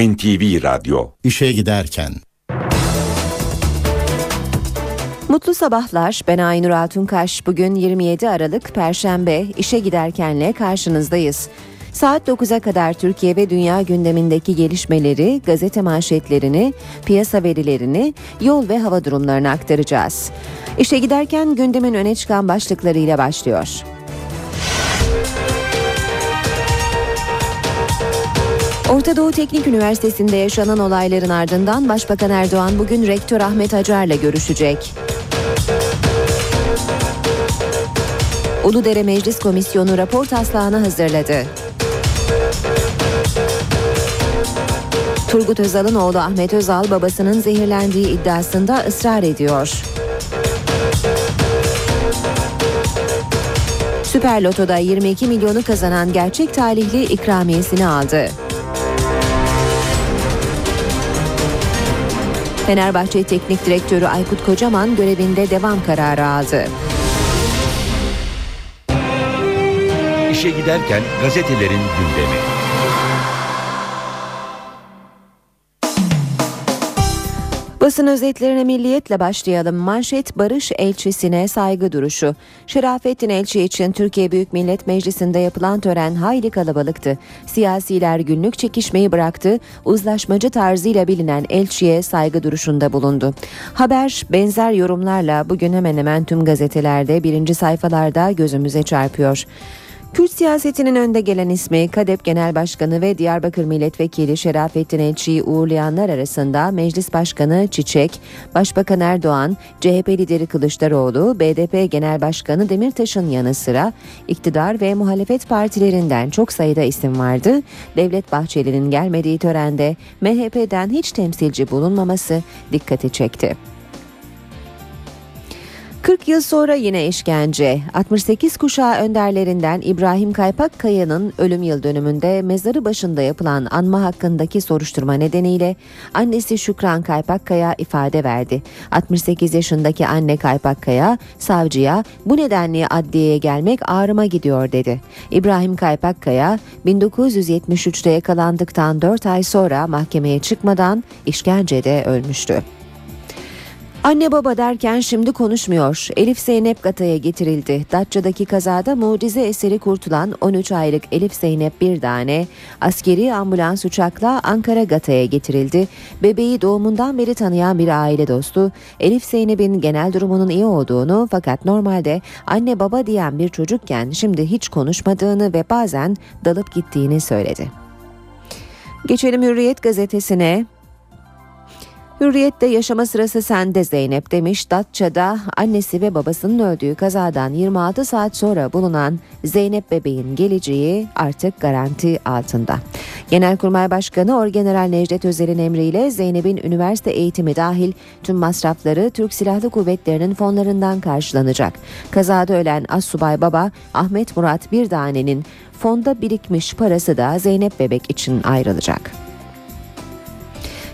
NTV Radyo İşe giderken Mutlu sabahlar. Ben Aynur Altunkaş. Bugün 27 Aralık Perşembe işe giderkenle karşınızdayız. Saat 9'a kadar Türkiye ve dünya gündemindeki gelişmeleri, gazete manşetlerini, piyasa verilerini, yol ve hava durumlarını aktaracağız. İşe giderken gündemin öne çıkan başlıklarıyla başlıyor. Orta Doğu Teknik Üniversitesi'nde yaşanan olayların ardından Başbakan Erdoğan bugün Rektör Ahmet Acar'la görüşecek. Uludere Meclis Komisyonu rapor taslağını hazırladı. Turgut Özal'ın oğlu Ahmet Özal babasının zehirlendiği iddiasında ısrar ediyor. Süper Loto'da 22 milyonu kazanan gerçek talihli ikramiyesini aldı. Fenerbahçe Teknik Direktörü Aykut Kocaman görevinde devam kararı aldı. İşe giderken gazetelerin gündemi. Basın özetlerine milliyetle başlayalım. Manşet barış elçisine saygı duruşu. Şerafettin Elçi için Türkiye Büyük Millet Meclisi'nde yapılan tören hayli kalabalıktı. Siyasiler günlük çekişmeyi bıraktı. Uzlaşmacı tarzıyla bilinen elçiye saygı duruşunda bulundu. Haber benzer yorumlarla bugün hemen hemen tüm gazetelerde birinci sayfalarda gözümüze çarpıyor. Kürt siyasetinin önde gelen ismi KADEP Genel Başkanı ve Diyarbakır Milletvekili Şerafettin Elçi'yi uğurlayanlar arasında Meclis Başkanı Çiçek, Başbakan Erdoğan, CHP lideri Kılıçdaroğlu, BDP Genel Başkanı Demirtaş'ın yanı sıra iktidar ve muhalefet partilerinden çok sayıda isim vardı. Devlet Bahçeli'nin gelmediği törende MHP'den hiç temsilci bulunmaması dikkati çekti. 40 yıl sonra yine işkence. 68 kuşağı önderlerinden İbrahim Kaypakkaya'nın ölüm yıl dönümünde mezarı başında yapılan anma hakkındaki soruşturma nedeniyle annesi Şükran Kaypakkaya ifade verdi. 68 yaşındaki anne Kaypakkaya savcıya bu nedenle adliyeye gelmek ağrıma gidiyor dedi. İbrahim Kaypakkaya 1973'te yakalandıktan 4 ay sonra mahkemeye çıkmadan işkencede ölmüştü. Anne baba derken şimdi konuşmuyor. Elif Zeynep Gata'ya getirildi. Datça'daki kazada mucize eseri kurtulan 13 aylık Elif Zeynep bir tane askeri ambulans uçakla Ankara Gata'ya getirildi. Bebeği doğumundan beri tanıyan bir aile dostu Elif Zeynep'in genel durumunun iyi olduğunu fakat normalde anne baba diyen bir çocukken şimdi hiç konuşmadığını ve bazen dalıp gittiğini söyledi. Geçelim Hürriyet gazetesine. Hürriyet'te yaşama sırası sende Zeynep demiş. Datça'da annesi ve babasının öldüğü kazadan 26 saat sonra bulunan Zeynep bebeğin geleceği artık garanti altında. Genelkurmay Başkanı Orgeneral Necdet Özel'in emriyle Zeynep'in üniversite eğitimi dahil tüm masrafları Türk Silahlı Kuvvetleri'nin fonlarından karşılanacak. Kazada ölen Assubay Baba Ahmet Murat Birdane'nin fonda birikmiş parası da Zeynep bebek için ayrılacak.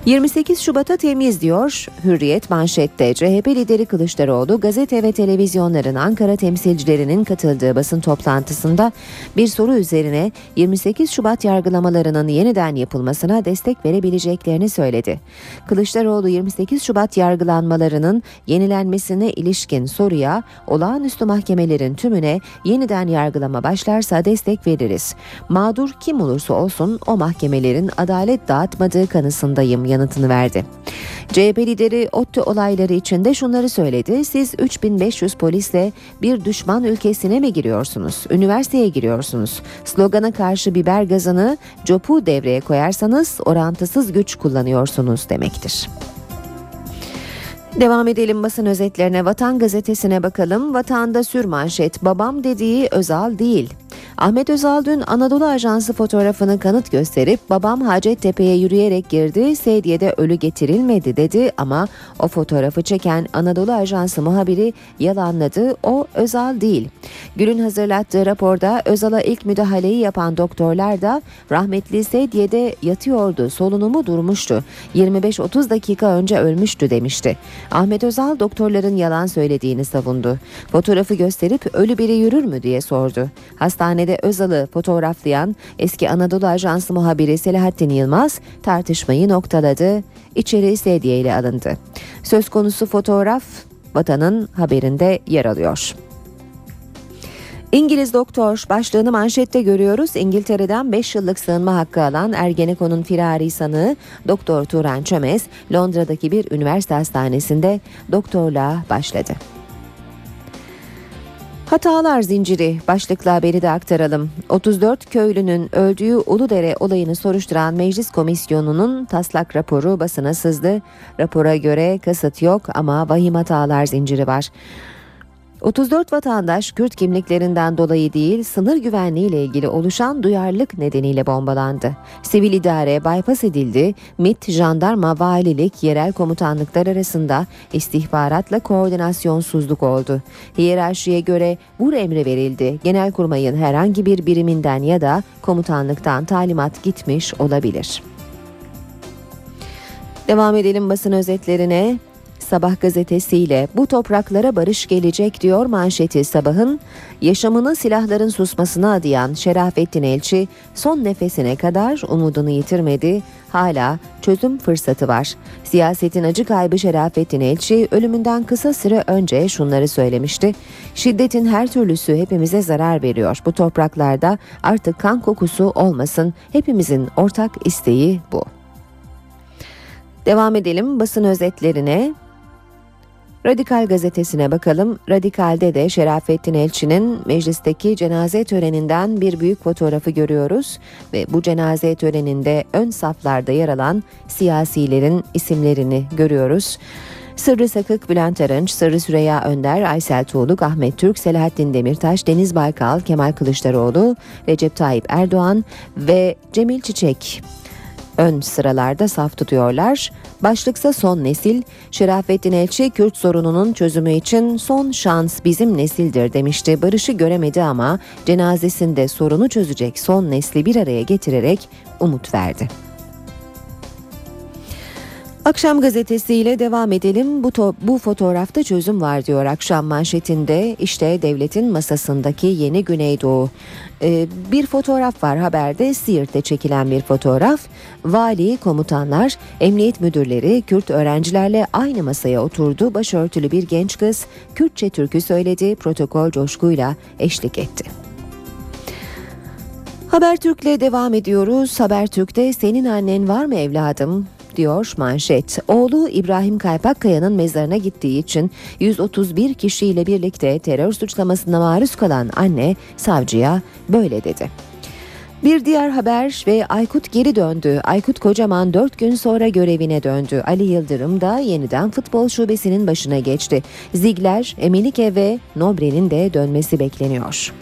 28 Şubat'a temiz diyor Hürriyet manşette. CHP lideri Kılıçdaroğlu gazete ve televizyonların Ankara temsilcilerinin katıldığı basın toplantısında bir soru üzerine 28 Şubat yargılamalarının yeniden yapılmasına destek verebileceklerini söyledi. Kılıçdaroğlu 28 Şubat yargılanmalarının yenilenmesine ilişkin soruya olağanüstü mahkemelerin tümüne yeniden yargılama başlarsa destek veririz. Mağdur kim olursa olsun o mahkemelerin adalet dağıtmadığı kanısındayım yanıtını verdi. CHP lideri ODTÜ olayları içinde şunları söyledi. Siz 3500 polisle bir düşman ülkesine mi giriyorsunuz? Üniversiteye giriyorsunuz. Slogana karşı biber gazını copu devreye koyarsanız orantısız güç kullanıyorsunuz demektir. Devam edelim basın özetlerine. Vatan gazetesine bakalım. Vatanda sür manşet. Babam dediği Özal değil. Ahmet Özal dün Anadolu Ajansı fotoğrafını kanıt gösterip babam Hacettepe'ye yürüyerek girdi, sedyede ölü getirilmedi dedi ama o fotoğrafı çeken Anadolu Ajansı muhabiri yalanladı. O Özal değil. Gül'ün hazırlattığı raporda Özal'a ilk müdahaleyi yapan doktorlar da rahmetli sedyede yatıyordu, solunumu durmuştu. 25-30 dakika önce ölmüştü demişti. Ahmet Özal doktorların yalan söylediğini savundu. Fotoğrafı gösterip ölü biri yürür mü diye sordu. Hastanede görüşmede Özal'ı fotoğraflayan eski Anadolu Ajansı muhabiri Selahattin Yılmaz tartışmayı noktaladı. İçeri sedye ile alındı. Söz konusu fotoğraf Vatan'ın haberinde yer alıyor. İngiliz doktor başlığını manşette görüyoruz. İngiltere'den 5 yıllık sığınma hakkı alan Ergenekon'un firari sanığı Doktor Turan Çömez Londra'daki bir üniversite hastanesinde doktorluğa başladı. Hatalar zinciri başlıklı haberi de aktaralım. 34 köylünün öldüğü Uludere olayını soruşturan Meclis Komisyonu'nun taslak raporu basına sızdı. Rapora göre kasıt yok ama vahim hatalar zinciri var. 34 vatandaş Kürt kimliklerinden dolayı değil sınır güvenliği ile ilgili oluşan duyarlılık nedeniyle bombalandı. Sivil idare bypass edildi. MİT, jandarma, valilik, yerel komutanlıklar arasında istihbaratla koordinasyonsuzluk oldu. Hiyerarşiye göre bu emre verildi. Genelkurmayın herhangi bir biriminden ya da komutanlıktan talimat gitmiş olabilir. Devam edelim basın özetlerine. Sabah gazetesiyle bu topraklara barış gelecek diyor manşeti sabahın. Yaşamını silahların susmasına adayan Şerafettin Elçi son nefesine kadar umudunu yitirmedi. Hala çözüm fırsatı var. Siyasetin acı kaybı Şerafettin Elçi ölümünden kısa süre önce şunları söylemişti. Şiddetin her türlüsü hepimize zarar veriyor. Bu topraklarda artık kan kokusu olmasın. Hepimizin ortak isteği bu. Devam edelim basın özetlerine. Radikal gazetesine bakalım. Radikal'de de Şerafettin Elçi'nin meclisteki cenaze töreninden bir büyük fotoğrafı görüyoruz ve bu cenaze töreninde ön saflarda yer alan siyasilerin isimlerini görüyoruz. Sırrı Sakık, Bülent Arınç, Sırrı Süreyya Önder, Aysel Tuğluk, Ahmet Türk, Selahattin Demirtaş, Deniz Baykal, Kemal Kılıçdaroğlu, Recep Tayyip Erdoğan ve Cemil Çiçek ön sıralarda saf tutuyorlar. Başlıksa son nesil, Şerafettin Elçi Kürt sorununun çözümü için son şans bizim nesildir demişti. Barışı göremedi ama cenazesinde sorunu çözecek son nesli bir araya getirerek umut verdi. Akşam gazetesiyle devam edelim. Bu, to- bu fotoğrafta çözüm var diyor akşam manşetinde. İşte devletin masasındaki yeni Güneydoğu. Ee, bir fotoğraf var haberde Siirt'te çekilen bir fotoğraf. Vali, komutanlar, emniyet müdürleri Kürt öğrencilerle aynı masaya oturdu. Başörtülü bir genç kız Kürtçe türkü söyledi. Protokol coşkuyla eşlik etti. Habertürk'le devam ediyoruz. Habertürk'te senin annen var mı evladım? Diyor manşet. Oğlu İbrahim Kaypakkaya'nın mezarına gittiği için 131 kişiyle birlikte terör suçlamasına maruz kalan anne savcıya böyle dedi. Bir diğer haber ve Aykut geri döndü. Aykut Kocaman 4 gün sonra görevine döndü. Ali Yıldırım da yeniden futbol şubesinin başına geçti. Zigler, Emenike ve Nobre'nin de dönmesi bekleniyor.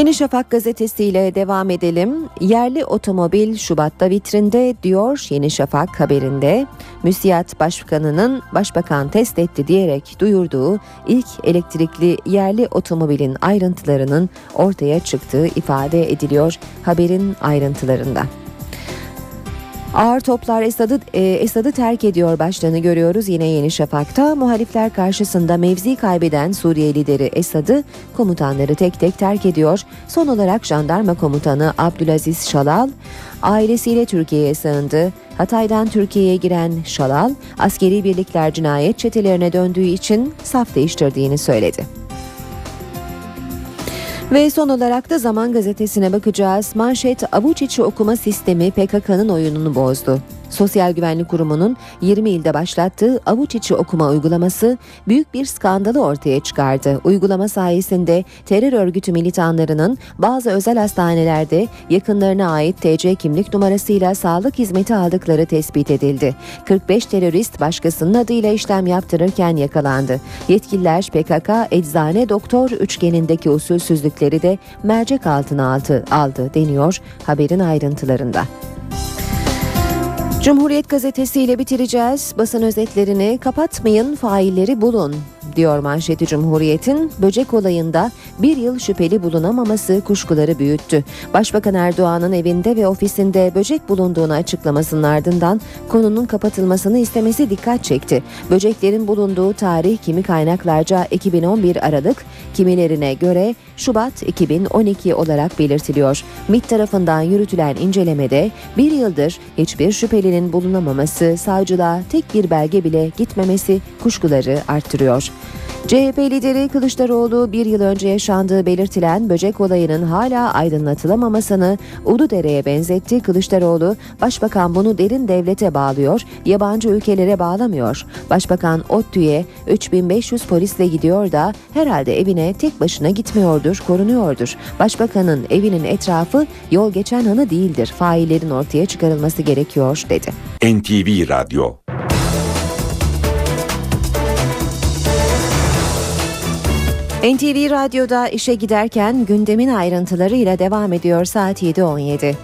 Yeni Şafak gazetesiyle devam edelim. Yerli otomobil Şubat'ta vitrinde diyor Yeni Şafak haberinde. Müsiyat Başkanı'nın başbakan test etti diyerek duyurduğu ilk elektrikli yerli otomobilin ayrıntılarının ortaya çıktığı ifade ediliyor haberin ayrıntılarında. Ağır toplar Esad'ı e, Esad'ı terk ediyor başlığını görüyoruz yine Yeni Şafak'ta. Muhalifler karşısında mevzi kaybeden Suriye lideri Esad'ı komutanları tek tek terk ediyor. Son olarak jandarma komutanı Abdülaziz Şalal ailesiyle Türkiye'ye sığındı. Hatay'dan Türkiye'ye giren Şalal askeri birlikler cinayet çetelerine döndüğü için saf değiştirdiğini söyledi. Ve son olarak da Zaman Gazetesi'ne bakacağız. Manşet avuç içi okuma sistemi PKK'nın oyununu bozdu. Sosyal Güvenlik Kurumu'nun 20 ilde başlattığı avuç içi okuma uygulaması büyük bir skandalı ortaya çıkardı. Uygulama sayesinde terör örgütü militanlarının bazı özel hastanelerde yakınlarına ait TC kimlik numarasıyla sağlık hizmeti aldıkları tespit edildi. 45 terörist başkasının adıyla işlem yaptırırken yakalandı. Yetkililer PKK eczane doktor üçgenindeki usulsüzlükleri de mercek altına aldı, aldı deniyor haberin ayrıntılarında. Cumhuriyet gazetesiyle bitireceğiz. Basın özetlerini kapatmayın, failleri bulun diyor manşeti Cumhuriyet'in böcek olayında bir yıl şüpheli bulunamaması kuşkuları büyüttü. Başbakan Erdoğan'ın evinde ve ofisinde böcek bulunduğunu açıklamasının ardından konunun kapatılmasını istemesi dikkat çekti. Böceklerin bulunduğu tarih kimi kaynaklarca 2011 Aralık, kimilerine göre Şubat 2012 olarak belirtiliyor. MİT tarafından yürütülen incelemede bir yıldır hiçbir şüphelinin bulunamaması, savcılığa tek bir belge bile gitmemesi kuşkuları arttırıyor. CHP lideri Kılıçdaroğlu bir yıl önce yaşandığı belirtilen böcek olayının hala aydınlatılamamasını Uludere'ye benzetti. Kılıçdaroğlu, Başbakan bunu derin devlete bağlıyor, yabancı ülkelere bağlamıyor. Başbakan ODTÜ'ye 3500 polisle gidiyor da herhalde evine tek başına gitmiyordur, korunuyordur. Başbakanın evinin etrafı yol geçen hanı değildir. Faillerin ortaya çıkarılması gerekiyor dedi. NTV Radyo NTV Radyo'da işe giderken gündemin ayrıntılarıyla devam ediyor saat 7.17.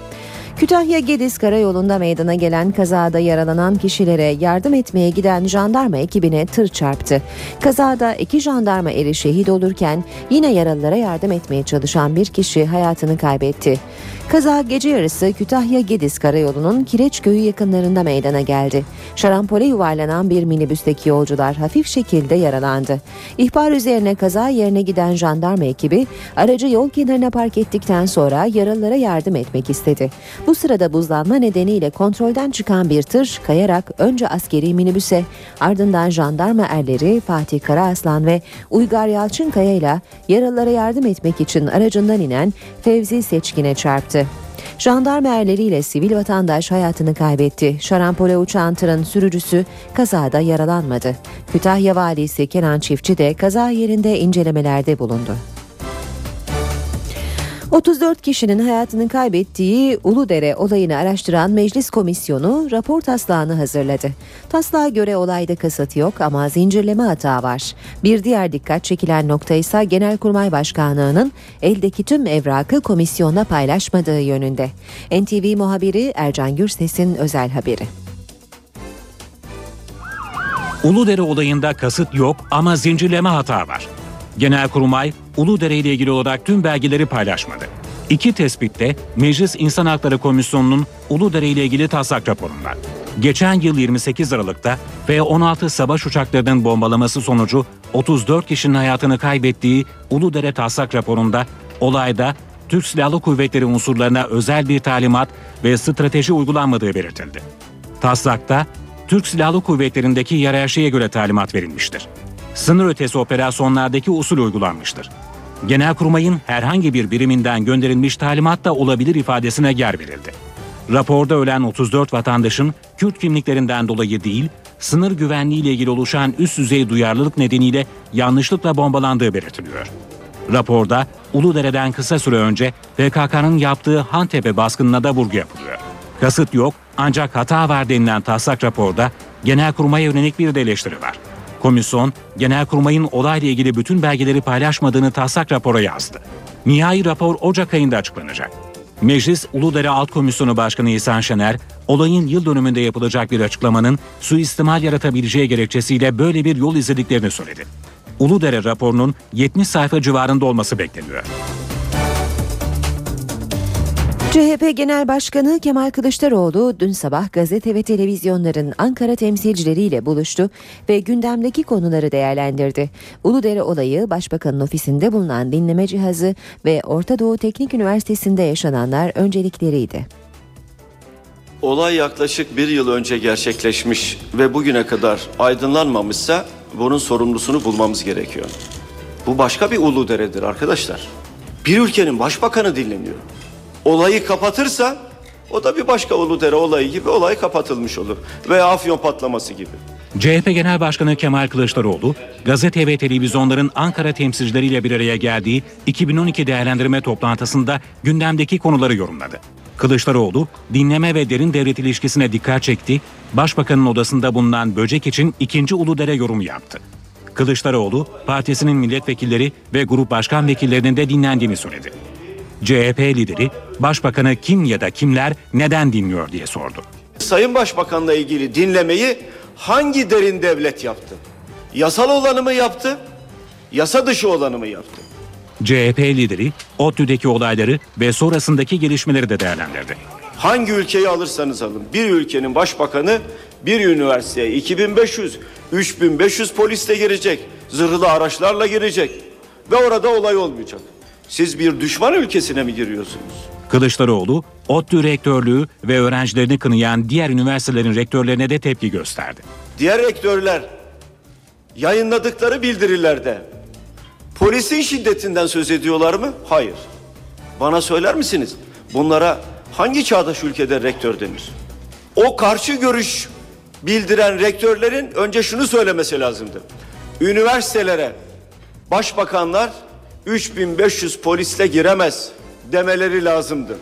Kütahya Gediz Karayolu'nda meydana gelen kazada yaralanan kişilere yardım etmeye giden jandarma ekibine tır çarptı. Kazada iki jandarma eri şehit olurken yine yaralılara yardım etmeye çalışan bir kişi hayatını kaybetti. Kaza gece yarısı Kütahya Gediz Karayolu'nun Kireçköy'ü yakınlarında meydana geldi. Şarampole yuvarlanan bir minibüsteki yolcular hafif şekilde yaralandı. İhbar üzerine kaza yerine giden jandarma ekibi aracı yol kenarına park ettikten sonra yaralılara yardım etmek istedi. Bu sırada buzlanma nedeniyle kontrolden çıkan bir tır kayarak önce askeri minibüse ardından jandarma erleri Fatih Karaaslan ve Uygar Yalçınkaya ile yaralılara yardım etmek için aracından inen Fevzi Seçkin'e çarptı. Jandarma erleriyle sivil vatandaş hayatını kaybetti. Şarampole uçan tırın sürücüsü kazada yaralanmadı. Kütahya valisi Kenan Çiftçi de kaza yerinde incelemelerde bulundu. 34 kişinin hayatını kaybettiği Uludere olayını araştıran meclis komisyonu rapor taslağını hazırladı. Taslağa göre olayda kasıt yok ama zincirleme hata var. Bir diğer dikkat çekilen nokta ise Genelkurmay Başkanlığı'nın eldeki tüm evrakı komisyonla paylaşmadığı yönünde. NTV muhabiri Ercan Gürses'in özel haberi. Uludere olayında kasıt yok ama zincirleme hata var. Genelkurmay Uludere ile ilgili olarak tüm belgeleri paylaşmadı. İki tespitte Meclis İnsan Hakları Komisyonu'nun Uludere ile ilgili taslak raporunda. Geçen yıl 28 Aralık'ta F-16 savaş uçaklarının bombalaması sonucu 34 kişinin hayatını kaybettiği Uludere taslak raporunda olayda Türk Silahlı Kuvvetleri unsurlarına özel bir talimat ve strateji uygulanmadığı belirtildi. Taslakta Türk Silahlı Kuvvetleri'ndeki hiyerarşiye göre talimat verilmiştir. Sınır ötesi operasyonlardaki usul uygulanmıştır. Genelkurmay'ın herhangi bir biriminden gönderilmiş talimat da olabilir ifadesine yer verildi. Raporda ölen 34 vatandaşın Kürt kimliklerinden dolayı değil, sınır güvenliği ile ilgili oluşan üst düzey duyarlılık nedeniyle yanlışlıkla bombalandığı belirtiliyor. Raporda Uludere'den kısa süre önce PKK'nın yaptığı Hantepe baskınına da vurgu yapılıyor. Kasıt yok ancak hata var denilen taslak raporda Genelkurmay'a yönelik bir de eleştiri var. Komisyon, Genelkurmay'ın olayla ilgili bütün belgeleri paylaşmadığını taslak rapora yazdı. Nihai rapor Ocak ayında açıklanacak. Meclis Uludere Alt Komisyonu Başkanı İhsan Şener, olayın yıl dönümünde yapılacak bir açıklamanın suistimal yaratabileceği gerekçesiyle böyle bir yol izlediklerini söyledi. Uludere raporunun 70 sayfa civarında olması bekleniyor. CHP Genel Başkanı Kemal Kılıçdaroğlu dün sabah gazete ve televizyonların Ankara temsilcileriyle buluştu ve gündemdeki konuları değerlendirdi. Uludere olayı Başbakanın ofisinde bulunan dinleme cihazı ve Orta Doğu Teknik Üniversitesi'nde yaşananlar öncelikleriydi. Olay yaklaşık bir yıl önce gerçekleşmiş ve bugüne kadar aydınlanmamışsa bunun sorumlusunu bulmamız gerekiyor. Bu başka bir ulu deredir arkadaşlar. Bir ülkenin başbakanı dinleniyor. Olayı kapatırsa o da bir başka Uludere olayı gibi olay kapatılmış olur. Veya Afyon patlaması gibi. CHP Genel Başkanı Kemal Kılıçdaroğlu, gazete ve televizyonların Ankara temsilcileriyle bir araya geldiği 2012 değerlendirme toplantısında gündemdeki konuları yorumladı. Kılıçdaroğlu, dinleme ve derin devlet ilişkisine dikkat çekti, Başbakanın odasında bulunan böcek için ikinci Uludere yorumu yaptı. Kılıçdaroğlu, partisinin milletvekilleri ve grup başkan vekillerinin de dinlendiğini söyledi. CHP lideri, Başbakanı kim ya da kimler neden dinliyor diye sordu. Sayın Başbakan'la ilgili dinlemeyi hangi derin devlet yaptı? Yasal olanı mı yaptı? Yasa dışı olanı mı yaptı? CHP lideri ODTÜ'deki olayları ve sonrasındaki gelişmeleri de değerlendirdi. Hangi ülkeyi alırsanız alın bir ülkenin başbakanı bir üniversiteye 2500 3500 polisle girecek. Zırhlı araçlarla girecek ve orada olay olmayacak. Siz bir düşman ülkesine mi giriyorsunuz? Kılıçdaroğlu, ODTÜ rektörlüğü ve öğrencilerini kınayan diğer üniversitelerin rektörlerine de tepki gösterdi. Diğer rektörler yayınladıkları bildirilerde polisin şiddetinden söz ediyorlar mı? Hayır. Bana söyler misiniz? Bunlara hangi çağdaş ülkede rektör denir? O karşı görüş bildiren rektörlerin önce şunu söylemesi lazımdı. Üniversitelere başbakanlar 3500 polisle giremez demeleri lazımdı.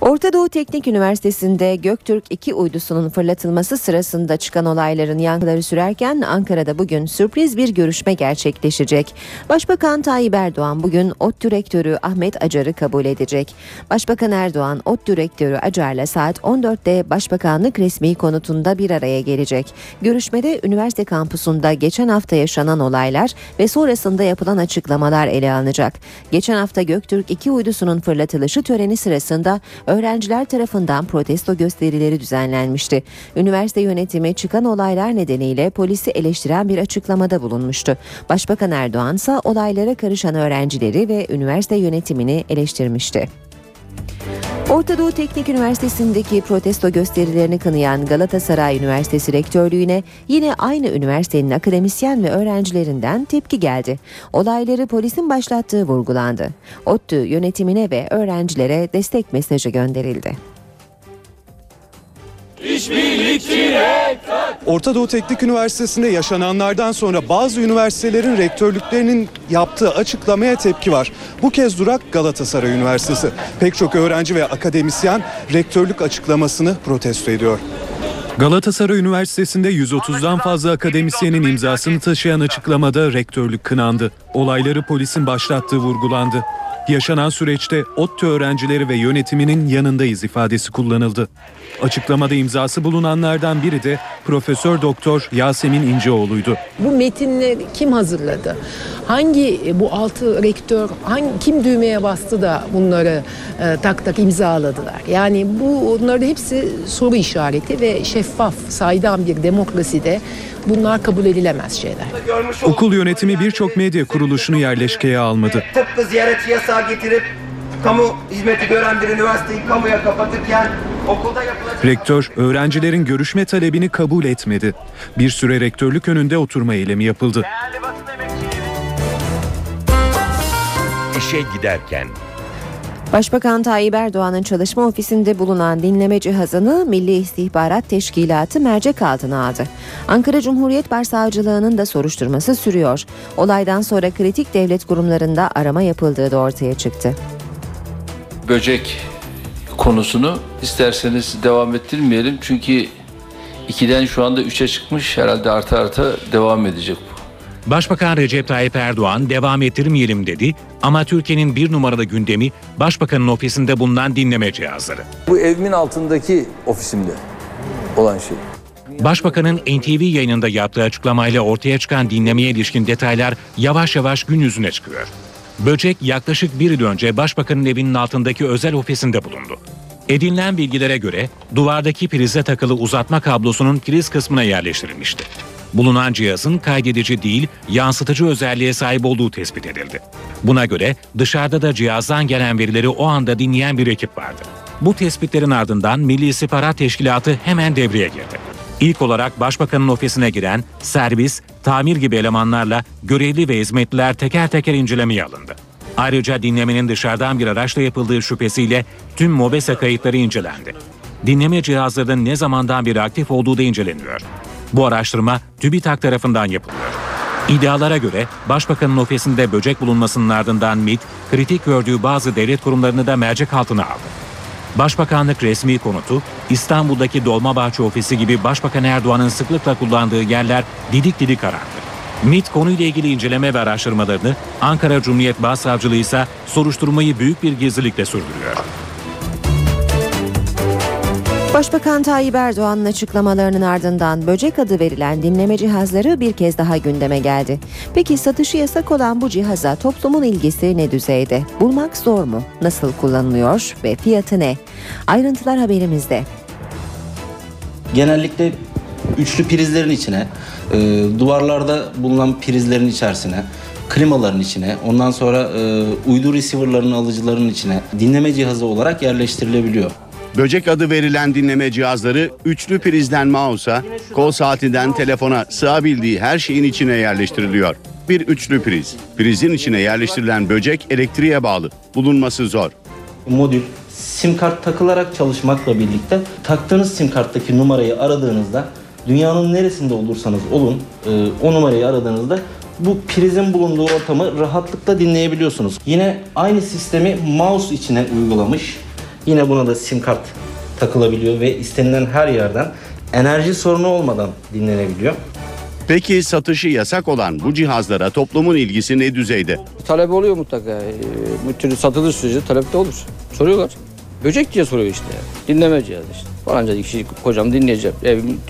Orta Doğu Teknik Üniversitesi'nde Göktürk 2 uydusunun fırlatılması sırasında çıkan olayların yankıları sürerken Ankara'da bugün sürpriz bir görüşme gerçekleşecek. Başbakan Tayyip Erdoğan bugün ODTÜ Rektörü Ahmet Acar'ı kabul edecek. Başbakan Erdoğan ODTÜ Rektörü Acar'la saat 14'te Başbakanlık resmi konutunda bir araya gelecek. Görüşmede üniversite kampusunda geçen hafta yaşanan olaylar ve sonrasında yapılan açıklamalar ele alınacak. Geçen hafta Göktürk 2 uydusunun fırlatılışı töreni sırasında öğrenciler tarafından protesto gösterileri düzenlenmişti. Üniversite yönetimi çıkan olaylar nedeniyle polisi eleştiren bir açıklamada bulunmuştu. Başbakan Erdoğan ise olaylara karışan öğrencileri ve üniversite yönetimini eleştirmişti. Orta Doğu Teknik Üniversitesi'ndeki protesto gösterilerini kınayan Galatasaray Üniversitesi Rektörlüğü'ne yine aynı üniversitenin akademisyen ve öğrencilerinden tepki geldi. Olayları polisin başlattığı vurgulandı. ODTÜ yönetimine ve öğrencilere destek mesajı gönderildi. Orta Doğu Teknik Üniversitesi'nde yaşananlardan sonra bazı üniversitelerin rektörlüklerinin yaptığı açıklamaya tepki var. Bu kez durak Galatasaray Üniversitesi. Pek çok öğrenci ve akademisyen rektörlük açıklamasını protesto ediyor. Galatasaray Üniversitesi'nde 130'dan fazla akademisyenin imzasını taşıyan açıklamada rektörlük kınandı. Olayları polisin başlattığı vurgulandı. Yaşanan süreçte ODTÜ öğrencileri ve yönetiminin yanındayız ifadesi kullanıldı. Açıklamada imzası bulunanlardan biri de Profesör Doktor Yasemin İnceoğlu'ydu. Bu metinleri kim hazırladı? Hangi e, bu altı rektör hangi kim düğmeye bastı da bunları e, tak tak imzaladılar? Yani bu onların hepsi soru işareti ve şeffaf, saydam bir demokraside bunlar kabul edilemez şeyler. Okul yönetimi birçok medya kuruluşunu yerleşkeye almadı. Tıpkı ziyaretçi yasağı getirip kamu hizmeti gören bir üniversiteyi kamuya kapatırken okulda yapılacak... Rektör öğrencilerin görüşme talebini kabul etmedi. Bir süre rektörlük önünde oturma eylemi yapıldı. İşe giderken Başbakan Tayyip Erdoğan'ın çalışma ofisinde bulunan dinleme cihazını Milli İstihbarat Teşkilatı mercek altına aldı. Ankara Cumhuriyet Başsavcılığı'nın da soruşturması sürüyor. Olaydan sonra kritik devlet kurumlarında arama yapıldığı da ortaya çıktı. böcek konusunu isterseniz devam ettirmeyelim. Çünkü 2'den şu anda 3'e çıkmış. Herhalde arta arta devam edecek. Başbakan Recep Tayyip Erdoğan devam ettirmeyelim dedi ama Türkiye'nin bir numaralı gündemi Başbakanın ofisinde bulunan dinleme cihazları. Bu evimin altındaki ofisimde olan şey. Başbakanın NTV yayınında yaptığı açıklamayla ortaya çıkan dinlemeye ilişkin detaylar yavaş yavaş gün yüzüne çıkıyor. Böcek yaklaşık bir yıl önce Başbakanın evinin altındaki özel ofisinde bulundu. Edinilen bilgilere göre duvardaki prize takılı uzatma kablosunun priz kısmına yerleştirilmişti. Bulunan cihazın kaydedici değil, yansıtıcı özelliğe sahip olduğu tespit edildi. Buna göre dışarıda da cihazdan gelen verileri o anda dinleyen bir ekip vardı. Bu tespitlerin ardından Milli İstihbarat Teşkilatı hemen devreye girdi. İlk olarak Başbakanın ofisine giren servis, tamir gibi elemanlarla görevli ve hizmetliler teker teker incelemeye alındı. Ayrıca dinlemenin dışarıdan bir araçla yapıldığı şüphesiyle tüm MOBESE kayıtları incelendi. Dinleme cihazlarının ne zamandan beri aktif olduğu da inceleniyor. Bu araştırma TÜBİTAK tarafından yapılıyor. İddialara göre Başbakanın ofisinde böcek bulunmasının ardından MİT, kritik gördüğü bazı devlet kurumlarını da mercek altına aldı. Başbakanlık resmi konutu İstanbul'daki Dolmabahçe ofisi gibi Başbakan Erdoğan'ın sıklıkla kullandığı yerler didik didik arandı. MİT konuyla ilgili inceleme ve araştırmalarını, Ankara Cumhuriyet Başsavcılığı ise soruşturmayı büyük bir gizlilikle sürdürüyor. Başbakan Tayyip Erdoğan'ın açıklamalarının ardından böcek adı verilen dinleme cihazları bir kez daha gündeme geldi. Peki satışı yasak olan bu cihaza toplumun ilgisi ne düzeyde? Bulmak zor mu? Nasıl kullanılıyor ve fiyatı ne? Ayrıntılar haberimizde. Genellikle üçlü prizlerin içine, e, duvarlarda bulunan prizlerin içerisine, klimaların içine, ondan sonra e, uydu receiver'ların alıcıların içine dinleme cihazı olarak yerleştirilebiliyor. Böcek adı verilen dinleme cihazları üçlü prizden mouse'a, kol saatinden telefona sığabildiği her şeyin içine yerleştiriliyor. Bir üçlü priz. Prizin içine yerleştirilen böcek elektriğe bağlı. Bulunması zor. Modül sim kart takılarak çalışmakla birlikte taktığınız sim karttaki numarayı aradığınızda dünyanın neresinde olursanız olun e, o numarayı aradığınızda bu prizin bulunduğu ortamı rahatlıkla dinleyebiliyorsunuz. Yine aynı sistemi mouse içine uygulamış. Yine buna da sim kart takılabiliyor ve istenilen her yerden enerji sorunu olmadan dinlenebiliyor. Peki satışı yasak olan bu cihazlara toplumun ilgisi ne düzeyde? Talep oluyor mutlaka. Ee, Bu türlü satılır sürece talep de olur. Soruyorlar. Böcek diye soruyor işte. Dinleme cihazı işte. Falanca kişi kocam dinleyeceğim. Evim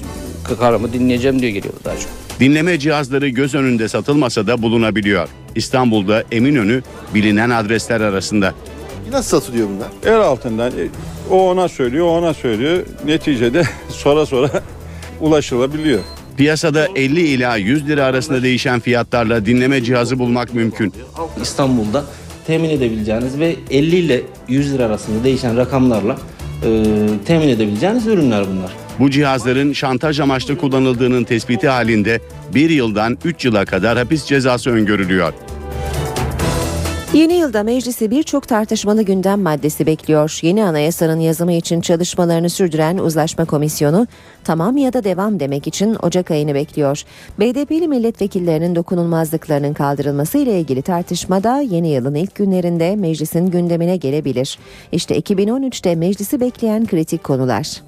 karımı dinleyeceğim diye geliyor daha çok. Dinleme cihazları göz önünde satılmasa da bulunabiliyor. İstanbul'da Eminönü bilinen adresler arasında. Nasıl satılıyor bunlar? El altından e, o ona söylüyor, o ona söylüyor. Neticede sonra sonra ulaşılabiliyor. Piyasada 50 ila 100 lira arasında değişen fiyatlarla dinleme cihazı bulmak mümkün. İstanbul'da temin edebileceğiniz ve 50 ile 100 lira arasında değişen rakamlarla e, temin edebileceğiniz ürünler bunlar. Bu cihazların şantaj amaçlı kullanıldığının tespiti halinde 1 yıldan 3 yıla kadar hapis cezası öngörülüyor. Yeni yılda meclisi birçok tartışmalı gündem maddesi bekliyor. Yeni anayasanın yazımı için çalışmalarını sürdüren uzlaşma komisyonu tamam ya da devam demek için Ocak ayını bekliyor. BDP'li milletvekillerinin dokunulmazlıklarının kaldırılması ile ilgili tartışmada yeni yılın ilk günlerinde meclisin gündemine gelebilir. İşte 2013'te meclisi bekleyen kritik konular.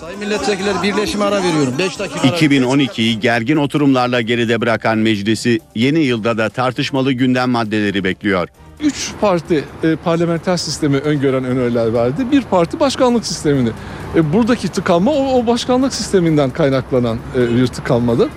Sayın milletvekilleri birleşime ara veriyorum. 5 dakika ara 2012'yi gergin oturumlarla geride bırakan meclisi yeni yılda da tartışmalı gündem maddeleri bekliyor. Üç parti e, parlamenter sistemi öngören öneriler verdi. Bir parti başkanlık sistemini. E, buradaki tıkanma o, o başkanlık sisteminden kaynaklanan e, bir tıkanmadır.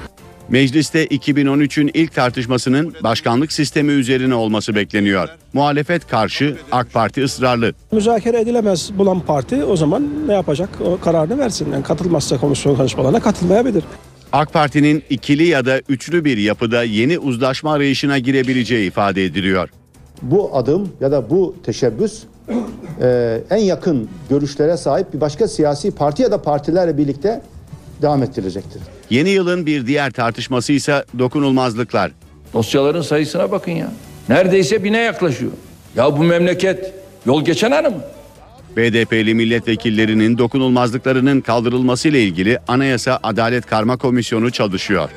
Mecliste 2013'ün ilk tartışmasının başkanlık sistemi üzerine olması bekleniyor. Muhalefet karşı, AK Parti ısrarlı. Müzakere edilemez bulan parti o zaman ne yapacak? O kararını versin. Yani katılmazsa komisyon konuşmalarına katılmayabilir. AK Parti'nin ikili ya da üçlü bir yapıda yeni uzlaşma arayışına girebileceği ifade ediliyor. Bu adım ya da bu teşebbüs e, en yakın görüşlere sahip bir başka siyasi parti ya da partilerle birlikte devam ettirilecektir. Yeni yılın bir diğer tartışması ise dokunulmazlıklar. Dosyaların sayısına bakın ya. Neredeyse bine yaklaşıyor. Ya bu memleket yol geçen anı mı? BDP'li milletvekillerinin dokunulmazlıklarının kaldırılması ile ilgili Anayasa Adalet Karma Komisyonu çalışıyor.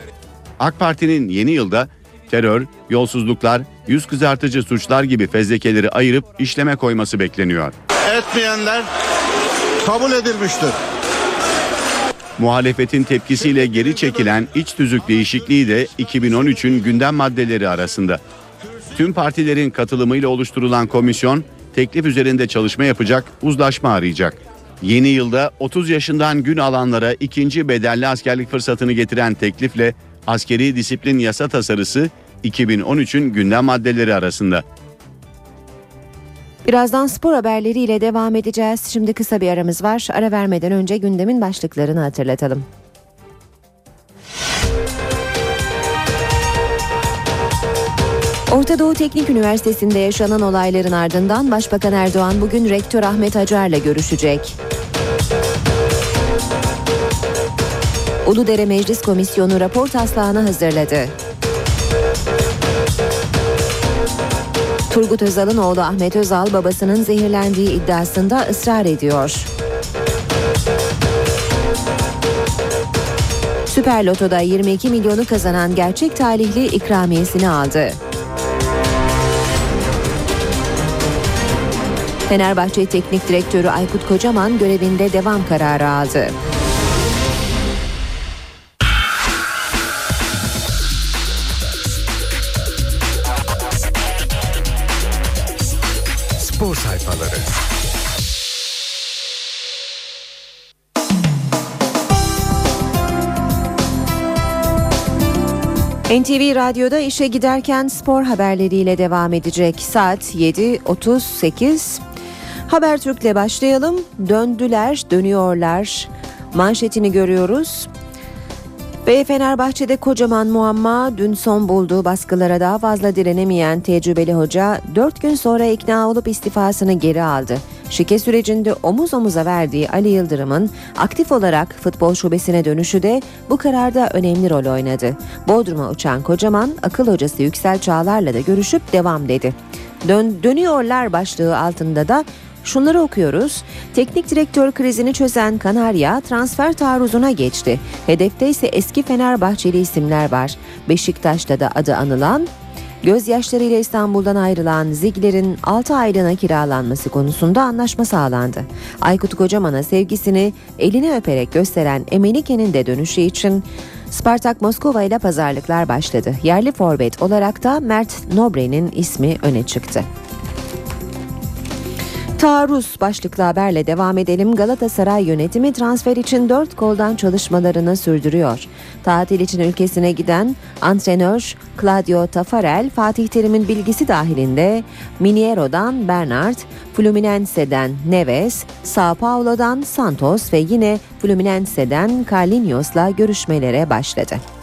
AK Parti'nin yeni yılda terör, yolsuzluklar, yüz kızartıcı suçlar gibi fezlekeleri ayırıp işleme koyması bekleniyor. Etmeyenler kabul edilmiştir. Muhalefetin tepkisiyle geri çekilen iç tüzük değişikliği de 2013'ün gündem maddeleri arasında. Tüm partilerin katılımıyla oluşturulan komisyon teklif üzerinde çalışma yapacak, uzlaşma arayacak. Yeni yılda 30 yaşından gün alanlara ikinci bedelli askerlik fırsatını getiren teklifle askeri disiplin yasa tasarısı 2013'ün gündem maddeleri arasında. Birazdan spor haberleriyle devam edeceğiz. Şimdi kısa bir aramız var. Ara vermeden önce gündemin başlıklarını hatırlatalım. Orta Doğu Teknik Üniversitesi'nde yaşanan olayların ardından Başbakan Erdoğan bugün Rektör Ahmet Acar'la görüşecek. Uludere Meclis Komisyonu rapor taslağını hazırladı. Turgut Özal'ın oğlu Ahmet Özal babasının zehirlendiği iddiasında ısrar ediyor. Süper Loto'da 22 milyonu kazanan gerçek talihli ikramiyesini aldı. Fenerbahçe Teknik Direktörü Aykut Kocaman görevinde devam kararı aldı. NTV Radyo'da işe giderken spor haberleriyle devam edecek. Saat 7.38. Habertürk'le başlayalım. Döndüler, dönüyorlar. Manşetini görüyoruz. Ve Fenerbahçe'de kocaman muamma dün son bulduğu baskılara daha fazla direnemeyen tecrübeli hoca 4 gün sonra ikna olup istifasını geri aldı. Şike sürecinde omuz omuza verdiği Ali Yıldırım'ın aktif olarak futbol şubesine dönüşü de bu kararda önemli rol oynadı. Bodrum'a uçan kocaman akıl hocası Yüksel Çağlar'la da görüşüp devam dedi. Dön dönüyorlar başlığı altında da Şunları okuyoruz. Teknik direktör krizini çözen Kanarya transfer taarruzuna geçti. Hedefte ise eski Fenerbahçeli isimler var. Beşiktaş'ta da adı anılan Gözyaşlarıyla İstanbul'dan ayrılan Zigler'in 6 aylığına kiralanması konusunda anlaşma sağlandı. Aykut Kocaman'a sevgisini elini öperek gösteren Emenike'nin de dönüşü için Spartak Moskova ile pazarlıklar başladı. Yerli forvet olarak da Mert Nobre'nin ismi öne çıktı. Taarruz başlıklı haberle devam edelim. Galatasaray yönetimi transfer için dört koldan çalışmalarını sürdürüyor. Tatil için ülkesine giden antrenör Claudio Tafarel, Fatih Terim'in bilgisi dahilinde Miniero'dan Bernard, Fluminense'den Neves, Sao Paulo'dan Santos ve yine Fluminense'den Carlinhos'la görüşmelere başladı.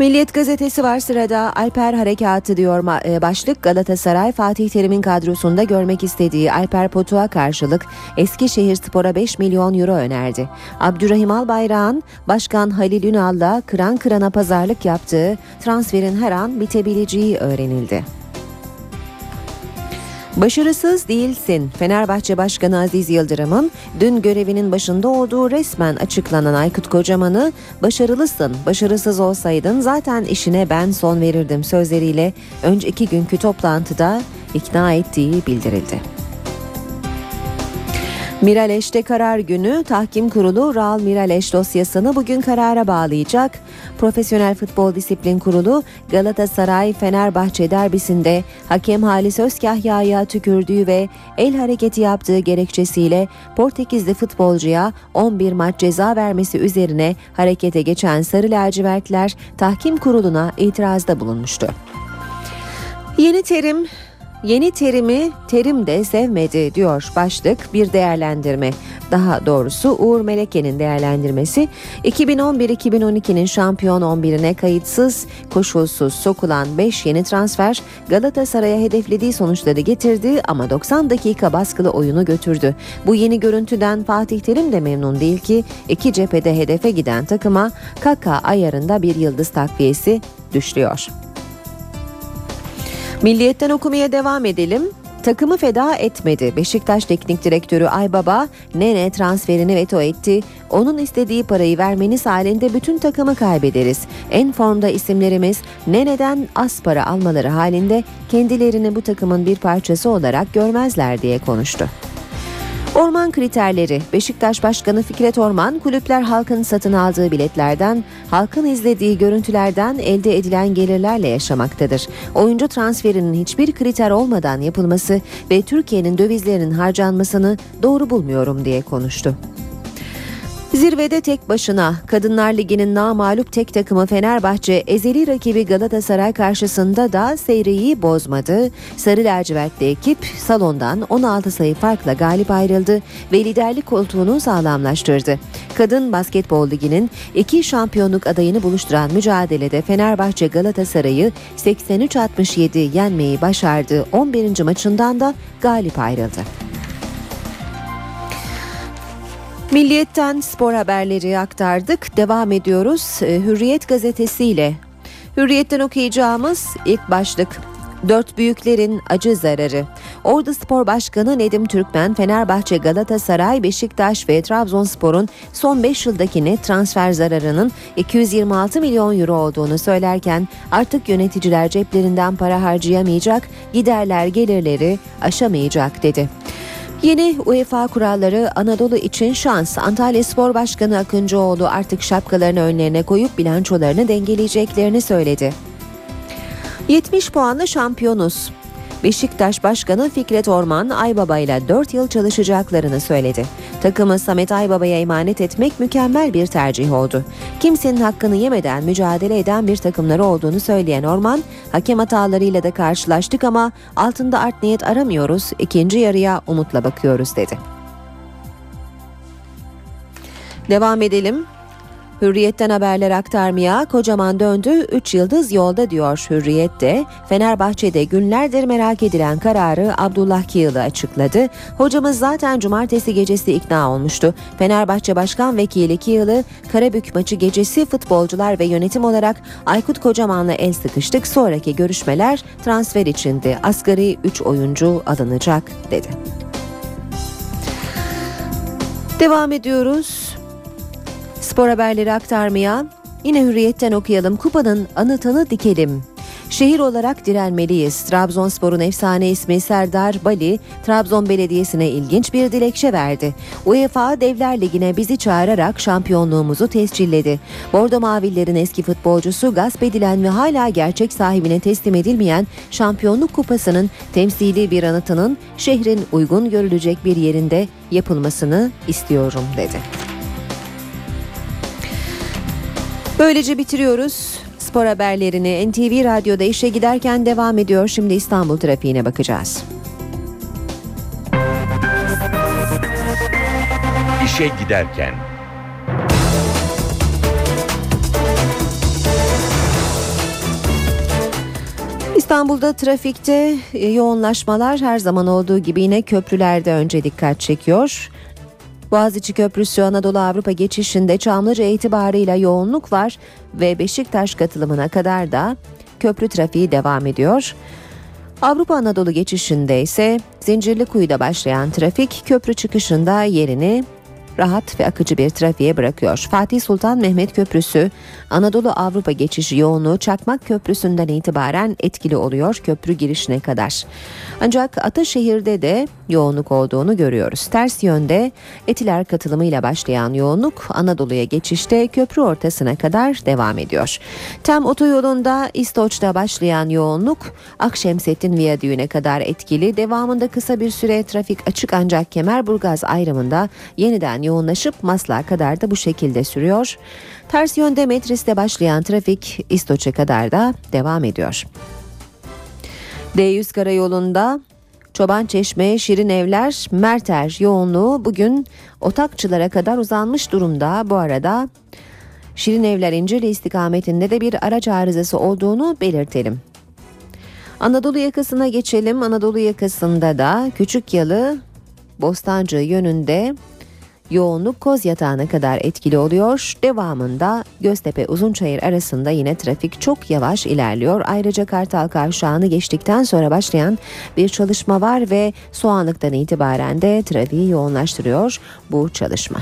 Milliyet gazetesi var sırada Alper Harekatı diyor e, başlık Galatasaray Fatih Terim'in kadrosunda görmek istediği Alper Potuk'a karşılık Eskişehir Spor'a 5 milyon euro önerdi. Abdurrahim Albayrak'ın Başkan Halil Ünal'la kıran kırana pazarlık yaptığı transferin her an bitebileceği öğrenildi. Başarısız değilsin. Fenerbahçe Başkanı Aziz Yıldırım'ın dün görevinin başında olduğu resmen açıklanan Aykut Kocaman'ı başarılısın, başarısız olsaydın zaten işine ben son verirdim sözleriyle önceki günkü toplantıda ikna ettiği bildirildi. Miraleş'te karar günü tahkim kurulu Raul Miraleş dosyasını bugün karara bağlayacak. Profesyonel Futbol Disiplin Kurulu Galatasaray Fenerbahçe derbisinde hakem Halis Özkahya'ya tükürdüğü ve el hareketi yaptığı gerekçesiyle Portekizli futbolcuya 11 maç ceza vermesi üzerine harekete geçen Sarı Lacivertler tahkim kuruluna itirazda bulunmuştu. Yeni terim Yeni terimi terim de sevmedi diyor başlık bir değerlendirme. Daha doğrusu Uğur Meleke'nin değerlendirmesi 2011-2012'nin şampiyon 11'ine kayıtsız koşulsuz sokulan 5 yeni transfer Galatasaray'a hedeflediği sonuçları getirdi ama 90 dakika baskılı oyunu götürdü. Bu yeni görüntüden Fatih Terim de memnun değil ki iki cephede hedefe giden takıma Kaka ayarında bir yıldız takviyesi düşüyor. Milliyetten okumaya devam edelim. Takımı feda etmedi. Beşiktaş Teknik Direktörü Aybaba Nene transferini veto etti. Onun istediği parayı vermeniz halinde bütün takımı kaybederiz. En formda isimlerimiz Nene'den az para almaları halinde kendilerini bu takımın bir parçası olarak görmezler diye konuştu. Orman kriterleri Beşiktaş Başkanı Fikret Orman kulüpler halkın satın aldığı biletlerden, halkın izlediği görüntülerden elde edilen gelirlerle yaşamaktadır. Oyuncu transferinin hiçbir kriter olmadan yapılması ve Türkiye'nin dövizlerinin harcanmasını doğru bulmuyorum diye konuştu. Zirvede tek başına Kadınlar Ligi'nin namalup tek takımı Fenerbahçe ezeli rakibi Galatasaray karşısında da seyreyi bozmadı. Sarı lacivertli ekip salondan 16 sayı farkla galip ayrıldı ve liderlik koltuğunu sağlamlaştırdı. Kadın Basketbol Ligi'nin iki şampiyonluk adayını buluşturan mücadelede Fenerbahçe Galatasaray'ı 83-67 yenmeyi başardı. 11. maçından da galip ayrıldı. Milliyetten spor haberleri aktardık. Devam ediyoruz. Ee, Hürriyet gazetesiyle. Hürriyetten okuyacağımız ilk başlık Dört büyüklerin acı zararı. Ordu Spor Başkanı Nedim Türkmen, Fenerbahçe, Galatasaray, Beşiktaş ve Trabzonspor'un son 5 yıldaki net transfer zararının 226 milyon euro olduğunu söylerken artık yöneticiler ceplerinden para harcayamayacak, giderler gelirleri aşamayacak dedi. Yeni UEFA kuralları Anadolu için şans. Antalya Spor Başkanı Akıncıoğlu artık şapkalarını önlerine koyup bilançolarını dengeleyeceklerini söyledi. 70 puanla şampiyonuz. Beşiktaş Başkanı Fikret Orman Aybaba ile 4 yıl çalışacaklarını söyledi. Takımı Samet Aybaba'ya emanet etmek mükemmel bir tercih oldu. Kimsenin hakkını yemeden mücadele eden bir takımları olduğunu söyleyen Orman, hakem hatalarıyla da karşılaştık ama altında art niyet aramıyoruz, ikinci yarıya umutla bakıyoruz dedi. Devam edelim. Hürriyet'ten haberler aktarmaya kocaman döndü 3 yıldız yolda diyor Hürriyet'te. Fenerbahçe'de günlerdir merak edilen kararı Abdullah Kiyılı açıkladı. Hocamız zaten cumartesi gecesi ikna olmuştu. Fenerbahçe Başkan Vekili Kiyılı Karabük maçı gecesi futbolcular ve yönetim olarak Aykut Kocaman'la el sıkıştık. Sonraki görüşmeler transfer içindi. Asgari 3 oyuncu alınacak dedi. Devam ediyoruz. Spor haberleri aktarmaya yine hürriyetten okuyalım. Kupanın anıtını dikelim. Şehir olarak direnmeliyiz. Trabzonspor'un efsane ismi Serdar Bali, Trabzon Belediyesi'ne ilginç bir dilekçe verdi. UEFA Devler Ligi'ne bizi çağırarak şampiyonluğumuzu tescilledi. Bordo Mavillerin eski futbolcusu gasp edilen ve hala gerçek sahibine teslim edilmeyen şampiyonluk kupasının temsili bir anıtının şehrin uygun görülecek bir yerinde yapılmasını istiyorum dedi. Böylece bitiriyoruz. Spor haberlerini NTV Radyo'da işe giderken devam ediyor. Şimdi İstanbul trafiğine bakacağız. İşe giderken İstanbul'da trafikte yoğunlaşmalar her zaman olduğu gibi yine köprülerde önce dikkat çekiyor. Boğaziçi Köprüsü Anadolu Avrupa geçişinde Çamlıca itibarıyla yoğunluk var ve Beşiktaş katılımına kadar da köprü trafiği devam ediyor. Avrupa Anadolu geçişinde ise Zincirlikuyu'da başlayan trafik köprü çıkışında yerini rahat ve akıcı bir trafiğe bırakıyor. Fatih Sultan Mehmet Köprüsü Anadolu Avrupa geçişi yoğunluğu Çakmak Köprüsü'nden itibaren etkili oluyor köprü girişine kadar. Ancak Ataşehir'de de yoğunluk olduğunu görüyoruz. Ters yönde Etiler katılımıyla başlayan yoğunluk Anadolu'ya geçişte köprü ortasına kadar devam ediyor. Tem otoyolunda İstoç'ta başlayan yoğunluk Akşemsettin Viyadüğü'ne kadar etkili. Devamında kısa bir süre trafik açık ancak Kemerburgaz ayrımında yeniden yoğunlaşıp Maslak'a kadar da bu şekilde sürüyor. Ters yönde Metris'te başlayan trafik İstoç'a kadar da devam ediyor. D100 karayolunda Çoban Çeşme, Şirin Evler, Merter yoğunluğu bugün Otakçılara kadar uzanmış durumda. Bu arada Şirin Evler İncirli istikametinde de bir araç arızası olduğunu belirtelim. Anadolu yakasına geçelim. Anadolu yakasında da Küçük Yalı Bostancı yönünde yoğunluk Koz Yatağı'na kadar etkili oluyor. Devamında Göztepe Uzunçayır arasında yine trafik çok yavaş ilerliyor. Ayrıca Kartal Kavşağı'nı geçtikten sonra başlayan bir çalışma var ve Soğanlık'tan itibaren de trafiği yoğunlaştırıyor bu çalışma.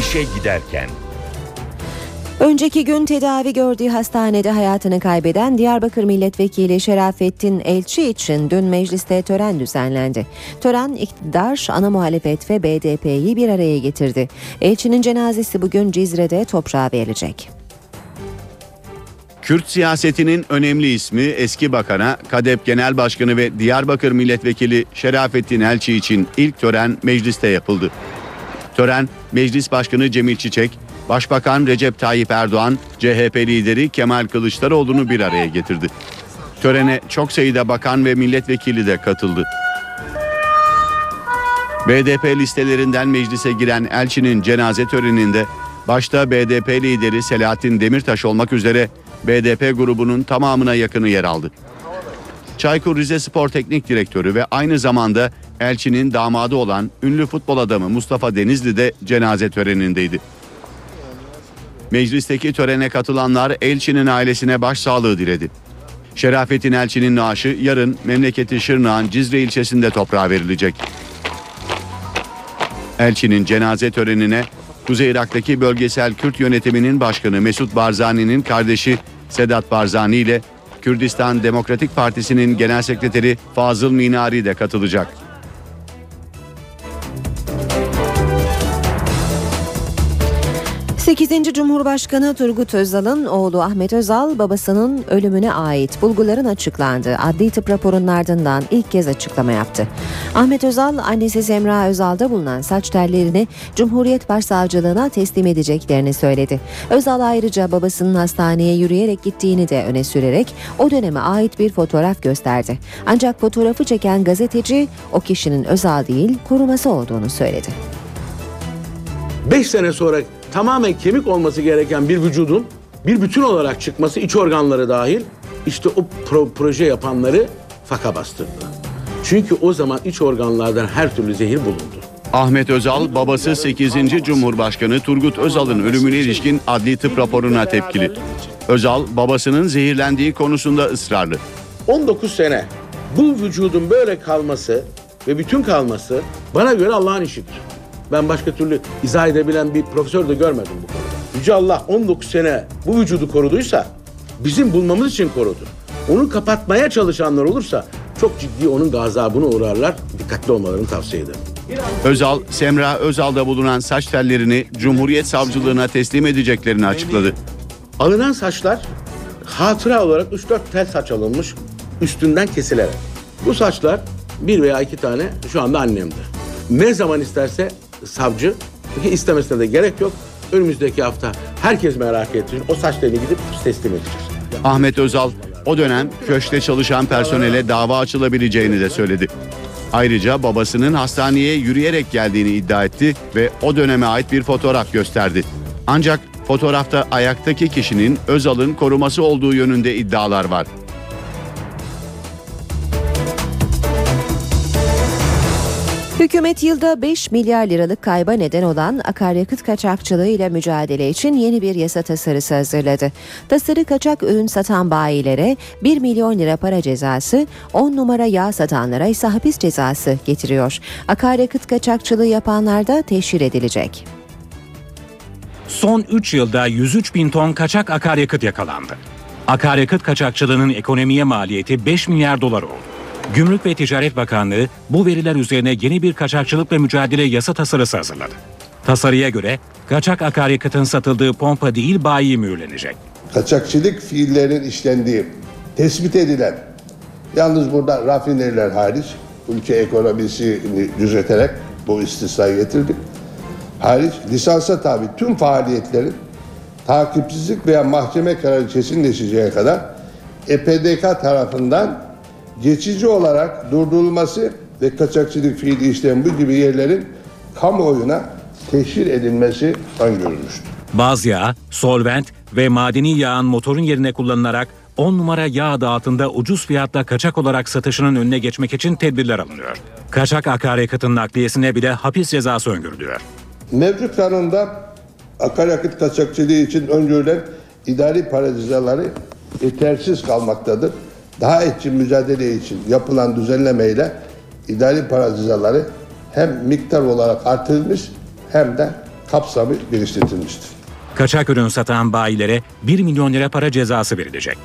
İşe giderken Önceki gün tedavi gördüğü hastanede hayatını kaybeden Diyarbakır Milletvekili Şerafettin Elçi için dün mecliste tören düzenlendi. Tören iktidar, ana muhalefet ve BDP'yi bir araya getirdi. Elçinin cenazesi bugün Cizre'de toprağa verilecek. Kürt siyasetinin önemli ismi eski bakana, KADEP Genel Başkanı ve Diyarbakır Milletvekili Şerafettin Elçi için ilk tören mecliste yapıldı. Tören, Meclis Başkanı Cemil Çiçek, Başbakan Recep Tayyip Erdoğan, CHP lideri Kemal Kılıçdaroğlu'nu bir araya getirdi. Törene çok sayıda bakan ve milletvekili de katıldı. BDP listelerinden meclise giren Elçi'nin cenaze töreninde başta BDP lideri Selahattin Demirtaş olmak üzere BDP grubunun tamamına yakını yer aldı. Çaykur Rizespor Teknik Direktörü ve aynı zamanda Elçi'nin damadı olan ünlü futbol adamı Mustafa Denizli de cenaze törenindeydi. Meclisteki törene katılanlar Elçi'nin ailesine başsağlığı diledi. Şerafettin Elçi'nin naaşı yarın memleketi Şırnak'ın Cizre ilçesinde toprağa verilecek. Elçi'nin cenaze törenine Kuzey Irak'taki bölgesel Kürt yönetiminin başkanı Mesut Barzani'nin kardeşi Sedat Barzani ile Kürdistan Demokratik Partisi'nin genel sekreteri Fazıl Minari de katılacak. 8. Cumhurbaşkanı Turgut Özal'ın oğlu Ahmet Özal babasının ölümüne ait bulguların açıklandığı adli tıp raporunun ardından ilk kez açıklama yaptı. Ahmet Özal annesi Semra Özal'da bulunan saç tellerini Cumhuriyet Başsavcılığına teslim edeceklerini söyledi. Özal ayrıca babasının hastaneye yürüyerek gittiğini de öne sürerek o döneme ait bir fotoğraf gösterdi. Ancak fotoğrafı çeken gazeteci o kişinin Özal değil koruması olduğunu söyledi. 5 sene sonra tamamen kemik olması gereken bir vücudun bir bütün olarak çıkması iç organları dahil işte o pro- proje yapanları faka bastırdı. Çünkü o zaman iç organlardan her türlü zehir bulundu. Ahmet Özal babası 8. Cumhurbaşkanı Turgut Özal'ın ölümüne ilişkin adli tıp raporuna tepkili. Özal babasının zehirlendiği konusunda ısrarlı. 19 sene bu vücudun böyle kalması ve bütün kalması bana göre Allah'ın işidir. Ben başka türlü izah edebilen bir profesör de görmedim bu konuda. Yüce Allah 19 sene bu vücudu koruduysa bizim bulmamız için korudu. Onu kapatmaya çalışanlar olursa çok ciddi onun gazabına uğrarlar. Dikkatli olmalarını tavsiye ederim. Özal, Semra Özal'da bulunan saç tellerini Cumhuriyet Savcılığına teslim edeceklerini açıkladı. Alınan saçlar hatıra olarak 3-4 tel saç alınmış üstünden kesilerek. Bu saçlar bir veya iki tane şu anda annemde. Ne zaman isterse savcı istemesine de gerek yok. Önümüzdeki hafta herkes merak ettiği o saçlarını gidip teslim edeceğiz. Ahmet Özal o dönem köşkte çalışan personele dava açılabileceğini de söyledi. Ayrıca babasının hastaneye yürüyerek geldiğini iddia etti ve o döneme ait bir fotoğraf gösterdi. Ancak fotoğrafta ayaktaki kişinin Özal'ın koruması olduğu yönünde iddialar var. Hükümet yılda 5 milyar liralık kayba neden olan akaryakıt kaçakçılığı ile mücadele için yeni bir yasa tasarısı hazırladı. Tasarı kaçak ürün satan bayilere 1 milyon lira para cezası, 10 numara yağ satanlara ise hapis cezası getiriyor. Akaryakıt kaçakçılığı yapanlar da teşhir edilecek. Son 3 yılda 103 bin ton kaçak akaryakıt yakalandı. Akaryakıt kaçakçılığının ekonomiye maliyeti 5 milyar dolar oldu. Gümrük ve Ticaret Bakanlığı bu veriler üzerine yeni bir kaçakçılıkla mücadele yasa tasarısı hazırladı. Tasarıya göre kaçak akaryakıtın satıldığı pompa değil bayi mühürlenecek. kaçakçılık fiillerinin işlendiği tespit edilen yalnız burada rafineriler hariç ülke ekonomisini düzelterek bu istisnayı getirdik. Hariç lisansa tabi tüm faaliyetlerin takipsizlik veya mahkeme kararı kesinleşeceğe kadar EPDK tarafından geçici olarak durdurulması ve kaçakçılık fiili işleyen bu gibi yerlerin kamuoyuna teşhir edilmesi öngörülmüştür. Baz yağ, solvent ve madeni yağın motorun yerine kullanılarak 10 numara yağ adı altında ucuz fiyatla kaçak olarak satışının önüne geçmek için tedbirler alınıyor. Kaçak akaryakıtın nakliyesine bile hapis cezası öngörülüyor. Mevcut kanunda akaryakıt kaçakçılığı için öngörülen idari para cezaları yetersiz kalmaktadır. Daha etkin mücadele için yapılan düzenlemeyle idari para cezaları hem miktar olarak artırılmış hem de kapsamı genişletilmiştir. Kaçak ürün satan bayilere 1 milyon lira para cezası verilecek.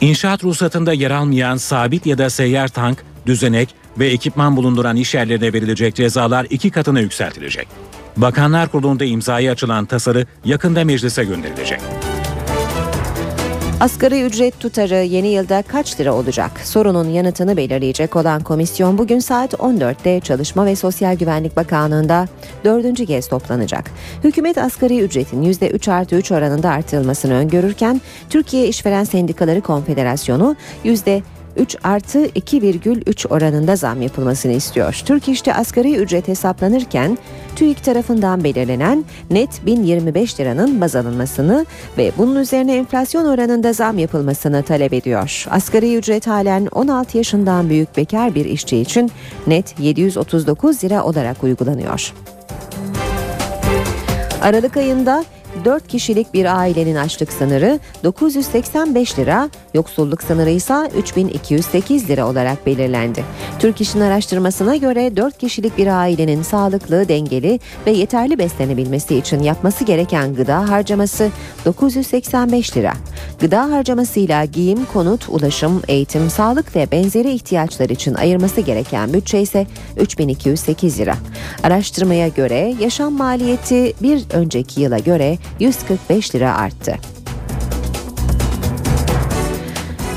İnşaat ruhsatında yer almayan sabit ya da seyyar tank, düzenek ve ekipman bulunduran iş yerlerine verilecek cezalar iki katına yükseltilecek. Bakanlar Kurulu'nda imzaya açılan tasarı yakında meclise gönderilecek. Asgari ücret tutarı yeni yılda kaç lira olacak? Sorunun yanıtını belirleyecek olan komisyon bugün saat 14'te Çalışma ve Sosyal Güvenlik Bakanlığı'nda dördüncü kez toplanacak. Hükümet asgari ücretin %3 artı 3 oranında artırılmasını öngörürken Türkiye İşveren Sendikaları Konfederasyonu %3 artı 2,3 oranında zam yapılmasını istiyor. Türk İş'te asgari ücret hesaplanırken TÜİK tarafından belirlenen net 1025 liranın baz alınmasını ve bunun üzerine enflasyon oranında zam yapılmasını talep ediyor. Asgari ücret halen 16 yaşından büyük bekar bir işçi için net 739 lira olarak uygulanıyor. Aralık ayında 4 kişilik bir ailenin açlık sınırı 985 lira, yoksulluk sınırı ise 3208 lira olarak belirlendi. Türk İş'in araştırmasına göre 4 kişilik bir ailenin sağlıklı, dengeli ve yeterli beslenebilmesi için yapması gereken gıda harcaması 985 lira. Gıda harcamasıyla giyim, konut, ulaşım, eğitim, sağlık ve benzeri ihtiyaçlar için ayırması gereken bütçe ise 3208 lira. Araştırmaya göre yaşam maliyeti bir önceki yıla göre 145 lira arttı.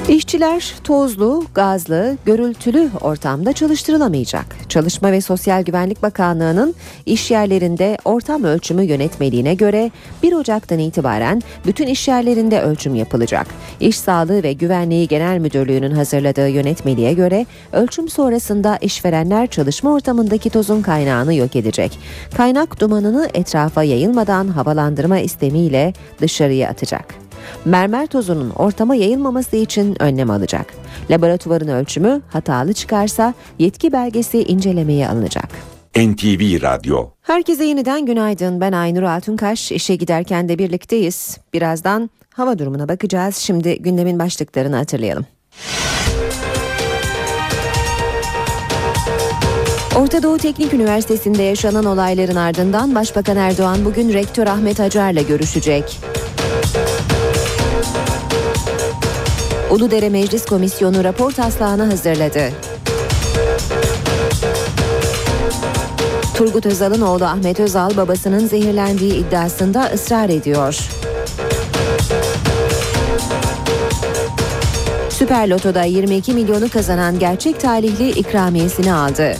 İşçiler tozlu, gazlı, görültülü ortamda çalıştırılamayacak. Çalışma ve Sosyal Güvenlik Bakanlığı'nın iş yerlerinde ortam ölçümü yönetmeliğine göre 1 Ocak'tan itibaren bütün iş yerlerinde ölçüm yapılacak. İş Sağlığı ve Güvenliği Genel Müdürlüğü'nün hazırladığı yönetmeliğe göre ölçüm sonrasında işverenler çalışma ortamındaki tozun kaynağını yok edecek. Kaynak dumanını etrafa yayılmadan havalandırma istemiyle dışarıya atacak. Mermer tozunun ortama yayılmaması için önlem alacak. Laboratuvarın ölçümü hatalı çıkarsa yetki belgesi incelemeye alınacak. NTV Radyo Herkese yeniden günaydın. Ben Aynur Altunkaş. İşe giderken de birlikteyiz. Birazdan hava durumuna bakacağız. Şimdi gündemin başlıklarını hatırlayalım. Orta Doğu Teknik Üniversitesi'nde yaşanan olayların ardından Başbakan Erdoğan bugün Rektör Ahmet Acar'la görüşecek. Uludere Meclis Komisyonu rapor taslağını hazırladı. Turgut Özal'ın oğlu Ahmet Özal babasının zehirlendiği iddiasında ısrar ediyor. Süper Loto'da 22 milyonu kazanan gerçek talihli ikramiyesini aldı.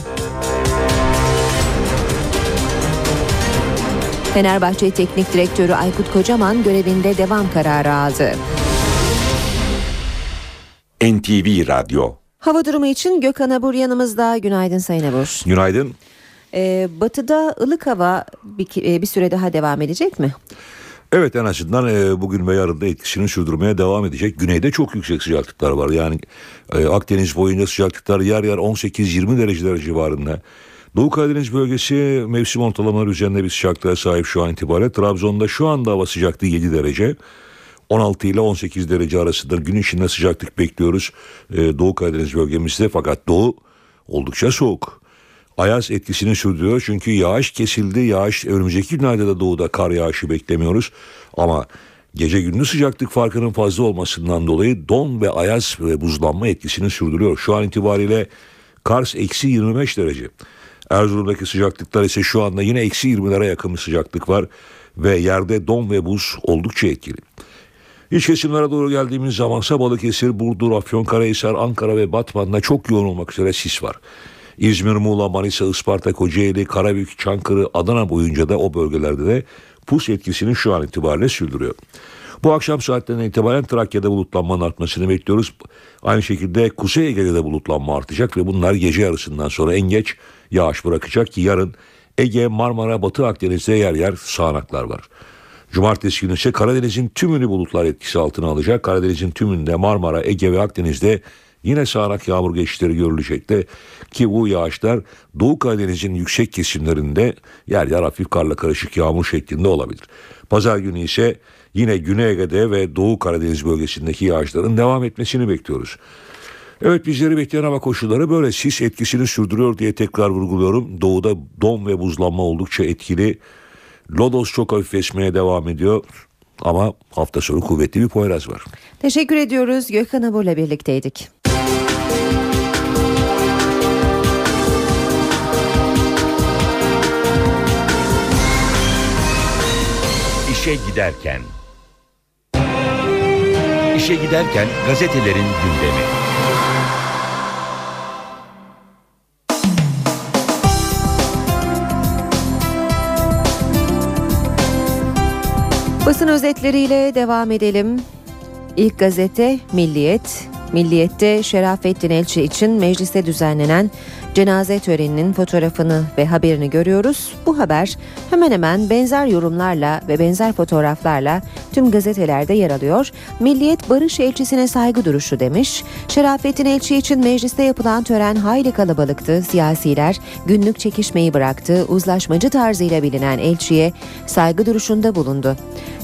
Fenerbahçe Teknik Direktörü Aykut Kocaman görevinde devam kararı aldı. NTV Radyo Hava durumu için Gökhan Abur yanımızda. Günaydın Sayın Abur. Günaydın. Ee, batıda ılık hava bir, e, bir süre daha devam edecek mi? Evet en azından e, bugün ve yarın da etkisini sürdürmeye devam edecek. Güneyde çok yüksek sıcaklıklar var. Yani e, Akdeniz boyunca sıcaklıklar yer yer 18-20 dereceler civarında. Doğu Karadeniz bölgesi mevsim ortalamaları üzerinde bir sıcaklığa sahip şu an itibariyle. Trabzon'da şu anda hava sıcaklığı 7 derece. 16 ile 18 derece arasında gün içinde sıcaklık bekliyoruz e, Doğu Karadeniz bölgemizde fakat Doğu oldukça soğuk. Ayaz etkisini sürdürüyor çünkü yağış kesildi. Yağış önümüzdeki günlerde de doğuda kar yağışı beklemiyoruz. Ama gece gündüz sıcaklık farkının fazla olmasından dolayı don ve ayaz ve buzlanma etkisini sürdürüyor. Şu an itibariyle Kars eksi 25 derece. Erzurum'daki sıcaklıklar ise şu anda yine eksi 20'lere yakın bir sıcaklık var. Ve yerde don ve buz oldukça etkili. İç kesimlere doğru geldiğimiz zamansa Balıkesir, Burdur, Afyonkarahisar, Ankara ve Batman'da çok yoğun olmak üzere sis var. İzmir, Muğla, Manisa, Isparta, Kocaeli, Karabük, Çankırı, Adana boyunca da o bölgelerde de pus etkisini şu an itibariyle sürdürüyor. Bu akşam saatlerinden itibaren Trakya'da bulutlanmanın artmasını bekliyoruz. Aynı şekilde Kuzey Ege'de de bulutlanma artacak ve bunlar gece yarısından sonra en geç yağış bırakacak ki yarın Ege, Marmara, Batı Akdeniz'de yer yer sağanaklar var. Cumartesi günü ise Karadeniz'in tümünü bulutlar etkisi altına alacak. Karadeniz'in tümünde Marmara, Ege ve Akdeniz'de yine sağanak yağmur geçişleri görülecekti. Ki bu yağışlar Doğu Karadeniz'in yüksek kesimlerinde yer yer hafif karla karışık yağmur şeklinde olabilir. Pazar günü ise yine Güney Ege'de ve Doğu Karadeniz bölgesindeki yağışların devam etmesini bekliyoruz. Evet bizleri bekleyen hava koşulları böyle sis etkisini sürdürüyor diye tekrar vurguluyorum. Doğuda don ve buzlanma oldukça etkili. Lodos çok hafifleşmeye devam ediyor. Ama hafta sonu kuvvetli bir Poyraz var. Teşekkür ediyoruz. Gökhan Abur'la birlikteydik. İşe giderken İşe giderken gazetelerin gündemi. Basın özetleriyle devam edelim. İlk gazete Milliyet. Milliyet'te Şerafettin Elçi için mecliste düzenlenen cenaze töreninin fotoğrafını ve haberini görüyoruz. Bu haber hemen hemen benzer yorumlarla ve benzer fotoğraflarla tüm gazetelerde yer alıyor. Milliyet barış elçisine saygı duruşu demiş. Şerafettin Elçi için mecliste yapılan tören hayli kalabalıktı. Siyasiler günlük çekişmeyi bıraktı. Uzlaşmacı tarzıyla bilinen elçiye saygı duruşunda bulundu.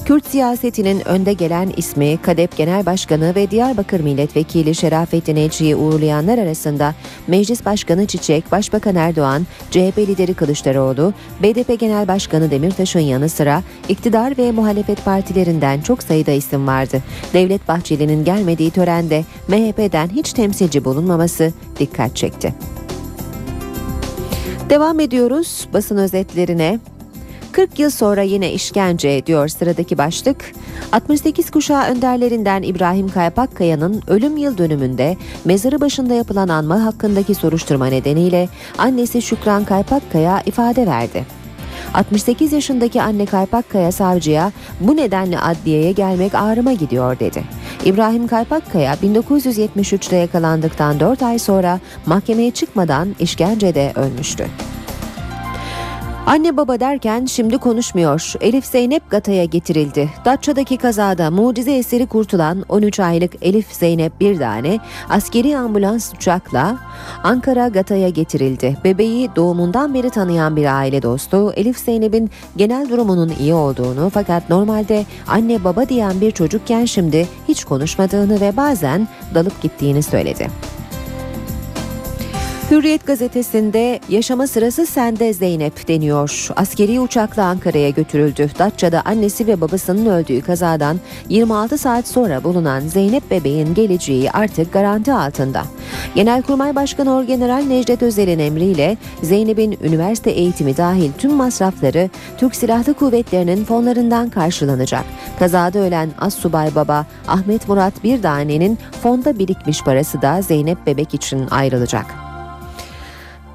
Kürt siyasetinin önde gelen ismi KADEP Genel Başkanı ve Diyarbakır Milletvekili Şerafettin Elçi'yi uğurlayanlar arasında Meclis Başkanı Çiçek, Başbakan Erdoğan, CHP lideri Kılıçdaroğlu, BDP Genel Başkanı Demirtaş'ın yanı sıra iktidar ve muhalefet partilerinden çok sayıda isim vardı. Devlet Bahçeli'nin gelmediği törende MHP'den hiç temsilci bulunmaması dikkat çekti. Devam ediyoruz basın özetlerine. 40 yıl sonra yine işkence diyor sıradaki başlık. 68 kuşağı önderlerinden İbrahim Kaypakkaya'nın ölüm yıl dönümünde mezarı başında yapılan anma hakkındaki soruşturma nedeniyle annesi Şükran Kaypakkaya ifade verdi. 68 yaşındaki anne Kaypakkaya savcıya bu nedenle adliyeye gelmek ağrıma gidiyor dedi. İbrahim Kaypakkaya 1973'te yakalandıktan 4 ay sonra mahkemeye çıkmadan işkencede ölmüştü. Anne baba derken şimdi konuşmuyor. Elif Zeynep Gata'ya getirildi. Datça'daki kazada mucize eseri kurtulan 13 aylık Elif Zeynep bir tane askeri ambulans uçakla Ankara Gata'ya getirildi. Bebeği doğumundan beri tanıyan bir aile dostu Elif Zeynep'in genel durumunun iyi olduğunu fakat normalde anne baba diyen bir çocukken şimdi hiç konuşmadığını ve bazen dalıp gittiğini söyledi. Hürriyet gazetesinde yaşama sırası sende Zeynep deniyor. Askeri uçakla Ankara'ya götürüldü. Datça'da annesi ve babasının öldüğü kazadan 26 saat sonra bulunan Zeynep bebeğin geleceği artık garanti altında. Genelkurmay Başkanı Orgeneral Necdet Özel'in emriyle Zeynep'in üniversite eğitimi dahil tüm masrafları Türk Silahlı Kuvvetleri'nin fonlarından karşılanacak. Kazada ölen Assubay Baba Ahmet Murat Birdane'nin fonda birikmiş parası da Zeynep bebek için ayrılacak.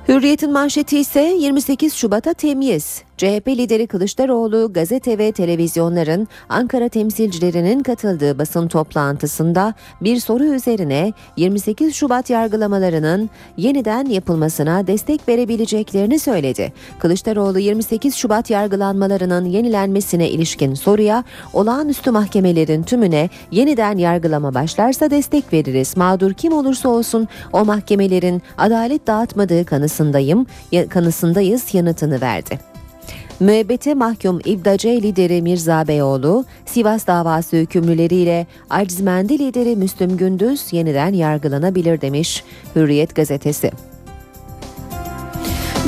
Hürriyet'in manşeti ise 28 Şubat'a temyiz. CHP lideri Kılıçdaroğlu gazete ve televizyonların Ankara temsilcilerinin katıldığı basın toplantısında bir soru üzerine 28 Şubat yargılamalarının yeniden yapılmasına destek verebileceklerini söyledi. Kılıçdaroğlu 28 Şubat yargılanmalarının yenilenmesine ilişkin soruya olağanüstü mahkemelerin tümüne yeniden yargılama başlarsa destek veririz. Mağdur kim olursa olsun o mahkemelerin adalet dağıtmadığı kanısındayım, kanısındayız yanıtını verdi. Müebbete mahkum İbdace lideri Mirza Beyoğlu, Sivas davası hükümlüleriyle Aczmendi lideri Müslüm Gündüz yeniden yargılanabilir demiş Hürriyet gazetesi.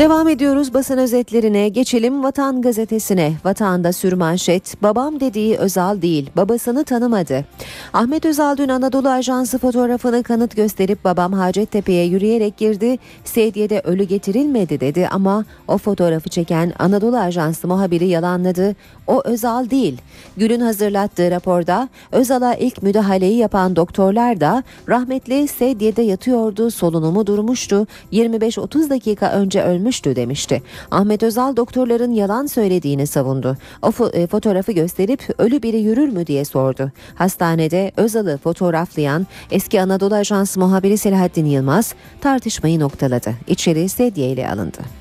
Devam ediyoruz basın özetlerine. Geçelim Vatan Gazetesi'ne. Vatanda sürmanşet, babam dediği Özal değil, babasını tanımadı. Ahmet Özal dün Anadolu Ajansı fotoğrafını kanıt gösterip babam Hacettepe'ye yürüyerek girdi, sediyede ölü getirilmedi dedi ama o fotoğrafı çeken Anadolu Ajansı muhabiri yalanladı. O Özal değil. Gül'ün hazırlattığı raporda Özal'a ilk müdahaleyi yapan doktorlar da rahmetli sedyede yatıyordu, solunumu durmuştu, 25-30 dakika önce ölmüştü demişti. Ahmet Özal doktorların yalan söylediğini savundu. O e, fotoğrafı gösterip ölü biri yürür mü diye sordu. Hastanede Özal'ı fotoğraflayan eski Anadolu Ajansı muhabiri Selahattin Yılmaz tartışmayı noktaladı. İçeri sedye ile alındı.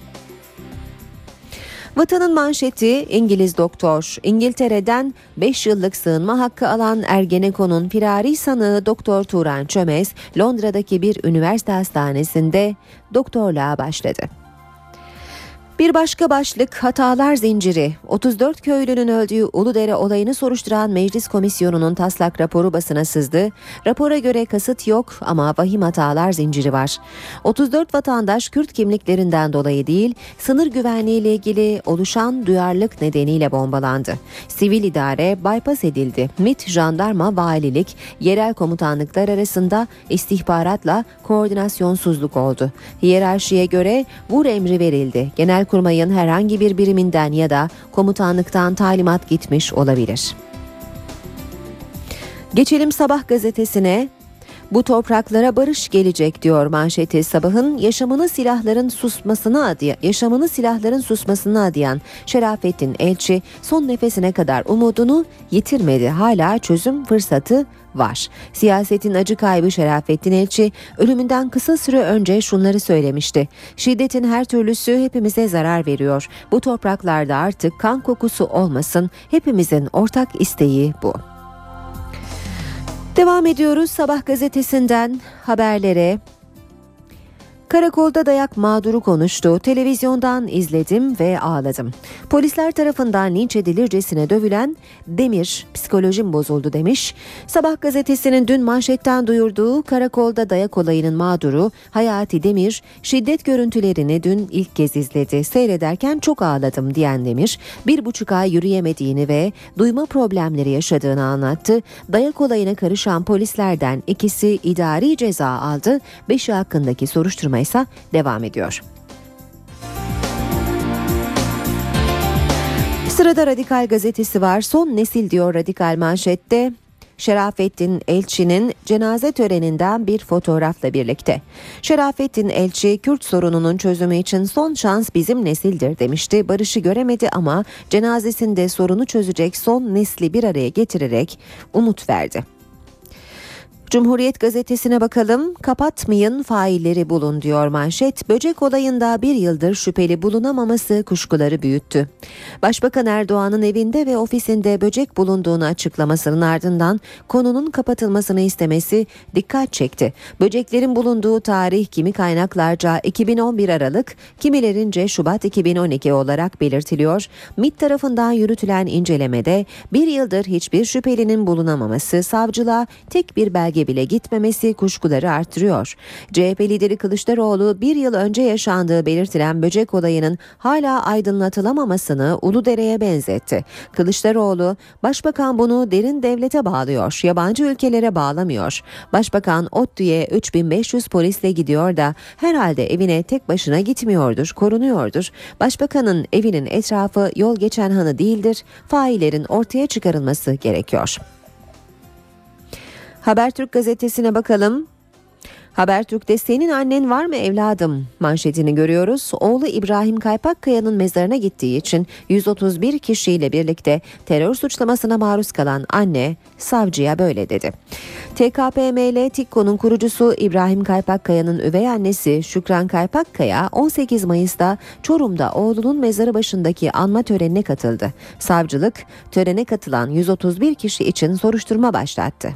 Vatanın manşeti İngiliz doktor. İngiltere'den 5 yıllık sığınma hakkı alan Ergenekon'un firari sanığı Doktor Turan Çömez, Londra'daki bir üniversite hastanesinde doktorluğa başladı. Bir başka başlık hatalar zinciri. 34 köylünün öldüğü Uludere olayını soruşturan Meclis Komisyonu'nun taslak raporu basına sızdı. Rapora göre kasıt yok ama vahim hatalar zinciri var. 34 vatandaş Kürt kimliklerinden dolayı değil, sınır güvenliği ile ilgili oluşan duyarlılık nedeniyle bombalandı. Sivil idare bypass edildi. MİT, jandarma, valilik, yerel komutanlıklar arasında istihbaratla koordinasyonsuzluk oldu. Hiyerarşiye göre vur emri verildi. Genel Genelkurmay'ın herhangi bir biriminden ya da komutanlıktan talimat gitmiş olabilir. Geçelim Sabah gazetesine. Bu topraklara barış gelecek diyor manşeti sabahın yaşamını silahların susmasını adayan, yaşamını silahların susmasını adayan Şerafettin Elçi son nefesine kadar umudunu yitirmedi. Hala çözüm fırsatı var. Siyasetin acı kaybı Şerafettin Elçi ölümünden kısa süre önce şunları söylemişti. Şiddetin her türlüsü hepimize zarar veriyor. Bu topraklarda artık kan kokusu olmasın. Hepimizin ortak isteği bu. Devam ediyoruz sabah gazetesinden haberlere. Karakolda dayak mağduru konuştu. Televizyondan izledim ve ağladım. Polisler tarafından linç edilircesine dövülen Demir psikolojim bozuldu demiş. Sabah gazetesinin dün manşetten duyurduğu karakolda dayak olayının mağduru Hayati Demir şiddet görüntülerini dün ilk kez izledi. Seyrederken çok ağladım diyen Demir bir buçuk ay yürüyemediğini ve duyma problemleri yaşadığını anlattı. Dayak olayına karışan polislerden ikisi idari ceza aldı. Beşi hakkındaki soruşturma ise devam ediyor. Sırada Radikal gazetesi var. Son nesil diyor Radikal manşette. Şerafettin Elçi'nin cenaze töreninden bir fotoğrafla birlikte. Şerafettin Elçi, Kürt sorununun çözümü için son şans bizim nesildir demişti. Barışı göremedi ama cenazesinde sorunu çözecek son nesli bir araya getirerek umut verdi. Cumhuriyet gazetesine bakalım. Kapatmayın failleri bulun diyor manşet. Böcek olayında bir yıldır şüpheli bulunamaması kuşkuları büyüttü. Başbakan Erdoğan'ın evinde ve ofisinde böcek bulunduğunu açıklamasının ardından konunun kapatılmasını istemesi dikkat çekti. Böceklerin bulunduğu tarih kimi kaynaklarca 2011 Aralık, kimilerince Şubat 2012 olarak belirtiliyor. MİT tarafından yürütülen incelemede bir yıldır hiçbir şüphelinin bulunamaması savcılığa tek bir belge bile gitmemesi kuşkuları artırıyor. CHP lideri Kılıçdaroğlu bir yıl önce yaşandığı belirtilen böcek olayının hala aydınlatılamamasını Uludere'ye benzetti. Kılıçdaroğlu, Başbakan bunu derin devlete bağlıyor, yabancı ülkelere bağlamıyor. Başbakan ODTÜ'ye 3500 polisle gidiyor da herhalde evine tek başına gitmiyordur, korunuyordur. Başbakanın evinin etrafı yol geçen hanı değildir, faillerin ortaya çıkarılması gerekiyor. Habertürk gazetesine bakalım. Habertürk'te senin annen var mı evladım manşetini görüyoruz. Oğlu İbrahim Kaypakkaya'nın mezarına gittiği için 131 kişiyle birlikte terör suçlamasına maruz kalan anne savcıya böyle dedi. TKPML TİKKO'nun kurucusu İbrahim Kaypakkaya'nın üvey annesi Şükran Kaypakkaya 18 Mayıs'ta Çorum'da oğlunun mezarı başındaki anma törenine katıldı. Savcılık törene katılan 131 kişi için soruşturma başlattı.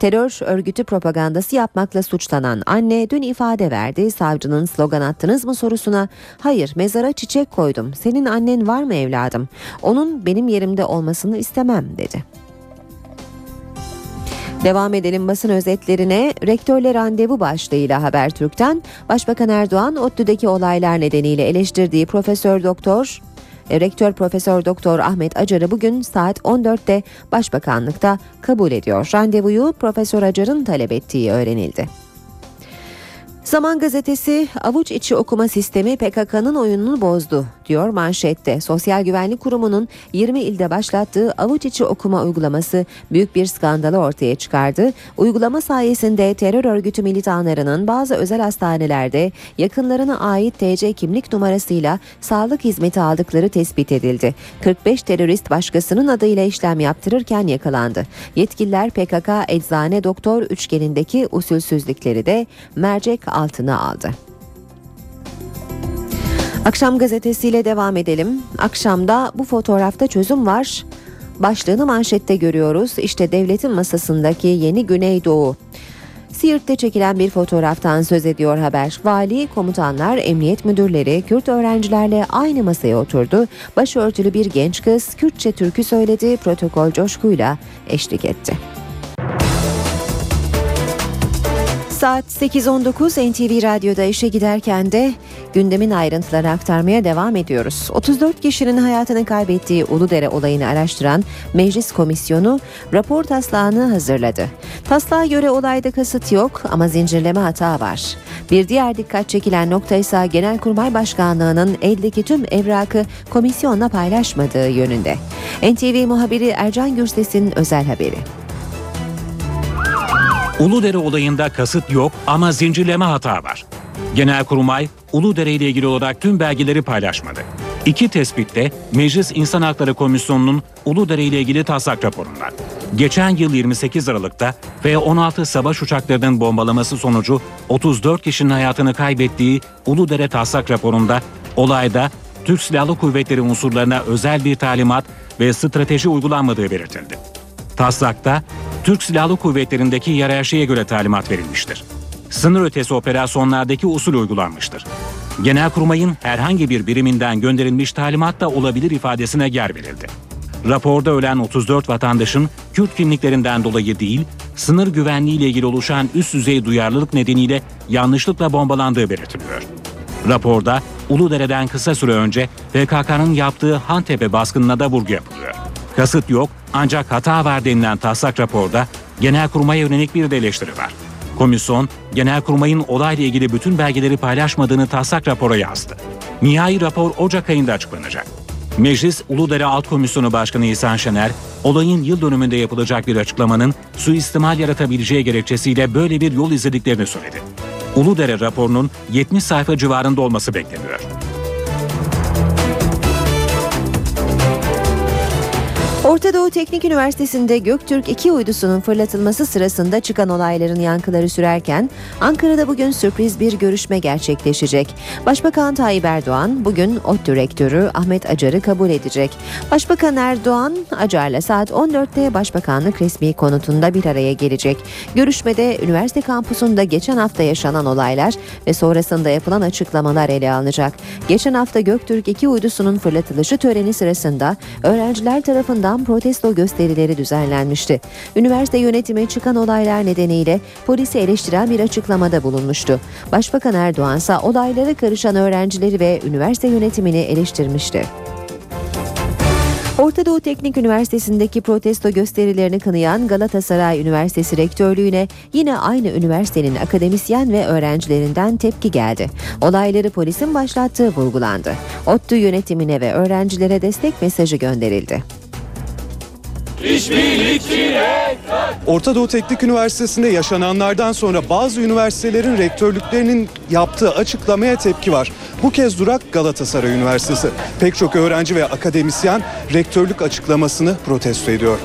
Terör örgütü propagandası yapmakla suçlanan anne dün ifade verdi. Savcının slogan attınız mı sorusuna hayır mezara çiçek koydum. Senin annen var mı evladım? Onun benim yerimde olmasını istemem dedi. Devam edelim basın özetlerine. Rektörle randevu başlığıyla Habertürk'ten Başbakan Erdoğan ODTÜ'deki olaylar nedeniyle eleştirdiği Profesör Doktor Rektör Profesör Doktor Ahmet Acar'ı bugün saat 14'te Başbakanlıkta kabul ediyor. Randevuyu Profesör Acar'ın talep ettiği öğrenildi. Zaman gazetesi avuç içi okuma sistemi PKK'nın oyununu bozdu diyor manşette. Sosyal Güvenlik Kurumu'nun 20 ilde başlattığı avuç içi okuma uygulaması büyük bir skandalı ortaya çıkardı. Uygulama sayesinde terör örgütü militanlarının bazı özel hastanelerde yakınlarına ait TC kimlik numarasıyla sağlık hizmeti aldıkları tespit edildi. 45 terörist başkasının adıyla işlem yaptırırken yakalandı. Yetkililer PKK eczane doktor üçgenindeki usulsüzlükleri de mercek altına aldı. Akşam gazetesiyle devam edelim. Akşamda bu fotoğrafta çözüm var. Başlığını manşette görüyoruz. İşte devletin masasındaki yeni Güneydoğu. Siirt'te çekilen bir fotoğraftan söz ediyor haber. Vali, komutanlar, emniyet müdürleri Kürt öğrencilerle aynı masaya oturdu. Başörtülü bir genç kız Kürtçe türkü söyledi, protokol coşkuyla eşlik etti. Saat 8.19 NTV Radyo'da işe giderken de gündemin ayrıntılarını aktarmaya devam ediyoruz. 34 kişinin hayatını kaybettiği Uludere olayını araştıran Meclis Komisyonu rapor taslağını hazırladı. Taslağa göre olayda kasıt yok ama zincirleme hata var. Bir diğer dikkat çekilen nokta ise Genelkurmay Başkanlığı'nın eldeki tüm evrakı komisyonla paylaşmadığı yönünde. NTV muhabiri Ercan Gürses'in özel haberi. Uludere olayında kasıt yok ama zincirleme hata var. Genelkurmay Uludere ile ilgili olarak tüm belgeleri paylaşmadı. İki tespitte Meclis İnsan Hakları Komisyonu'nun Uludere ile ilgili taslak raporundan. Geçen yıl 28 Aralık'ta F-16 savaş uçaklarının bombalaması sonucu 34 kişinin hayatını kaybettiği Uludere taslak raporunda olayda Türk Silahlı Kuvvetleri unsurlarına özel bir talimat ve strateji uygulanmadığı belirtildi. Taslakta Türk Silahlı Kuvvetleri'ndeki yerarşiye göre talimat verilmiştir. Sınır ötesi operasyonlardaki usul uygulanmıştır. Genelkurmay'ın herhangi bir biriminden gönderilmiş talimat da olabilir ifadesine yer verildi. Raporda ölen 34 vatandaşın Kürt kimliklerinden dolayı değil, sınır güvenliği ile ilgili oluşan üst düzey duyarlılık nedeniyle yanlışlıkla bombalandığı belirtiliyor. Raporda Uludere'den kısa süre önce PKK'nın yaptığı Hantepe baskınına da vurgu yapılıyor. Kasıt yok ancak hata var denilen taslak raporda Genelkurmay'a yönelik bir de eleştiri var. Komisyon, Genelkurmay'ın olayla ilgili bütün belgeleri paylaşmadığını taslak rapora yazdı. Nihai rapor Ocak ayında açıklanacak. Meclis Uludere Alt Komisyonu Başkanı İhsan Şener, olayın yıl dönümünde yapılacak bir açıklamanın suistimal yaratabileceği gerekçesiyle böyle bir yol izlediklerini söyledi. Uludere raporunun 70 sayfa civarında olması bekleniyor. Orta Doğu Teknik Üniversitesi'nde Göktürk 2 uydusunun fırlatılması sırasında çıkan olayların yankıları sürerken Ankara'da bugün sürpriz bir görüşme gerçekleşecek. Başbakan Tayyip Erdoğan bugün ODTÜ rektörü Ahmet Acar'ı kabul edecek. Başbakan Erdoğan Acar'la saat 14'te Başbakanlık resmi konutunda bir araya gelecek. Görüşmede üniversite kampusunda geçen hafta yaşanan olaylar ve sonrasında yapılan açıklamalar ele alınacak. Geçen hafta Göktürk 2 uydusunun fırlatılışı töreni sırasında öğrenciler tarafından protesto gösterileri düzenlenmişti. Üniversite yönetimi çıkan olaylar nedeniyle polisi eleştiren bir açıklamada bulunmuştu. Başbakan Erdoğan olaylara karışan öğrencileri ve üniversite yönetimini eleştirmişti. Orta Doğu Teknik Üniversitesi'ndeki protesto gösterilerini kınayan Galatasaray Üniversitesi Rektörlüğü'ne yine aynı üniversitenin akademisyen ve öğrencilerinden tepki geldi. Olayları polisin başlattığı vurgulandı. ODTÜ yönetimine ve öğrencilere destek mesajı gönderildi. Orta Doğu Teknik Üniversitesi'nde yaşananlardan sonra bazı üniversitelerin rektörlüklerinin yaptığı açıklamaya tepki var. Bu kez durak Galatasaray Üniversitesi. Pek çok öğrenci ve akademisyen rektörlük açıklamasını protesto ediyor.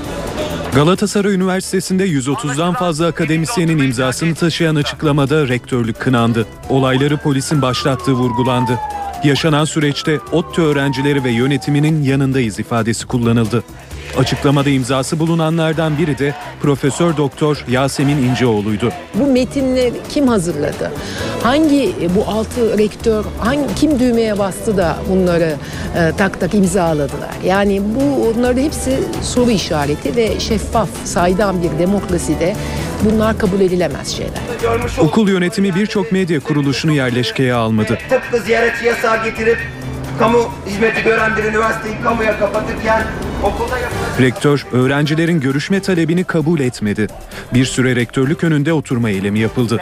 Galatasaray Üniversitesi'nde 130'dan fazla akademisyenin imzasını taşıyan açıklamada rektörlük kınandı. Olayları polisin başlattığı vurgulandı. Yaşanan süreçte ODTÜ öğrencileri ve yönetiminin yanındayız ifadesi kullanıldı. Açıklamada imzası bulunanlardan biri de Profesör Doktor Yasemin İnceoğlu'ydu. Bu metinleri kim hazırladı? Hangi bu altı rektör hangi kim düğmeye bastı da bunları e, tak tak imzaladılar? Yani bu onların hepsi soru işareti ve şeffaf, saydam bir demokraside bunlar kabul edilemez şeyler. Okul yönetimi birçok medya kuruluşunu yerleşkeye almadı. Tıpkı ziyaretçi yasağı getirip kamu hizmeti gören bir üniversiteyi kamuya kapatırken okulda yapılan... Rektör öğrencilerin görüşme talebini kabul etmedi. Bir süre rektörlük önünde oturma eylemi yapıldı.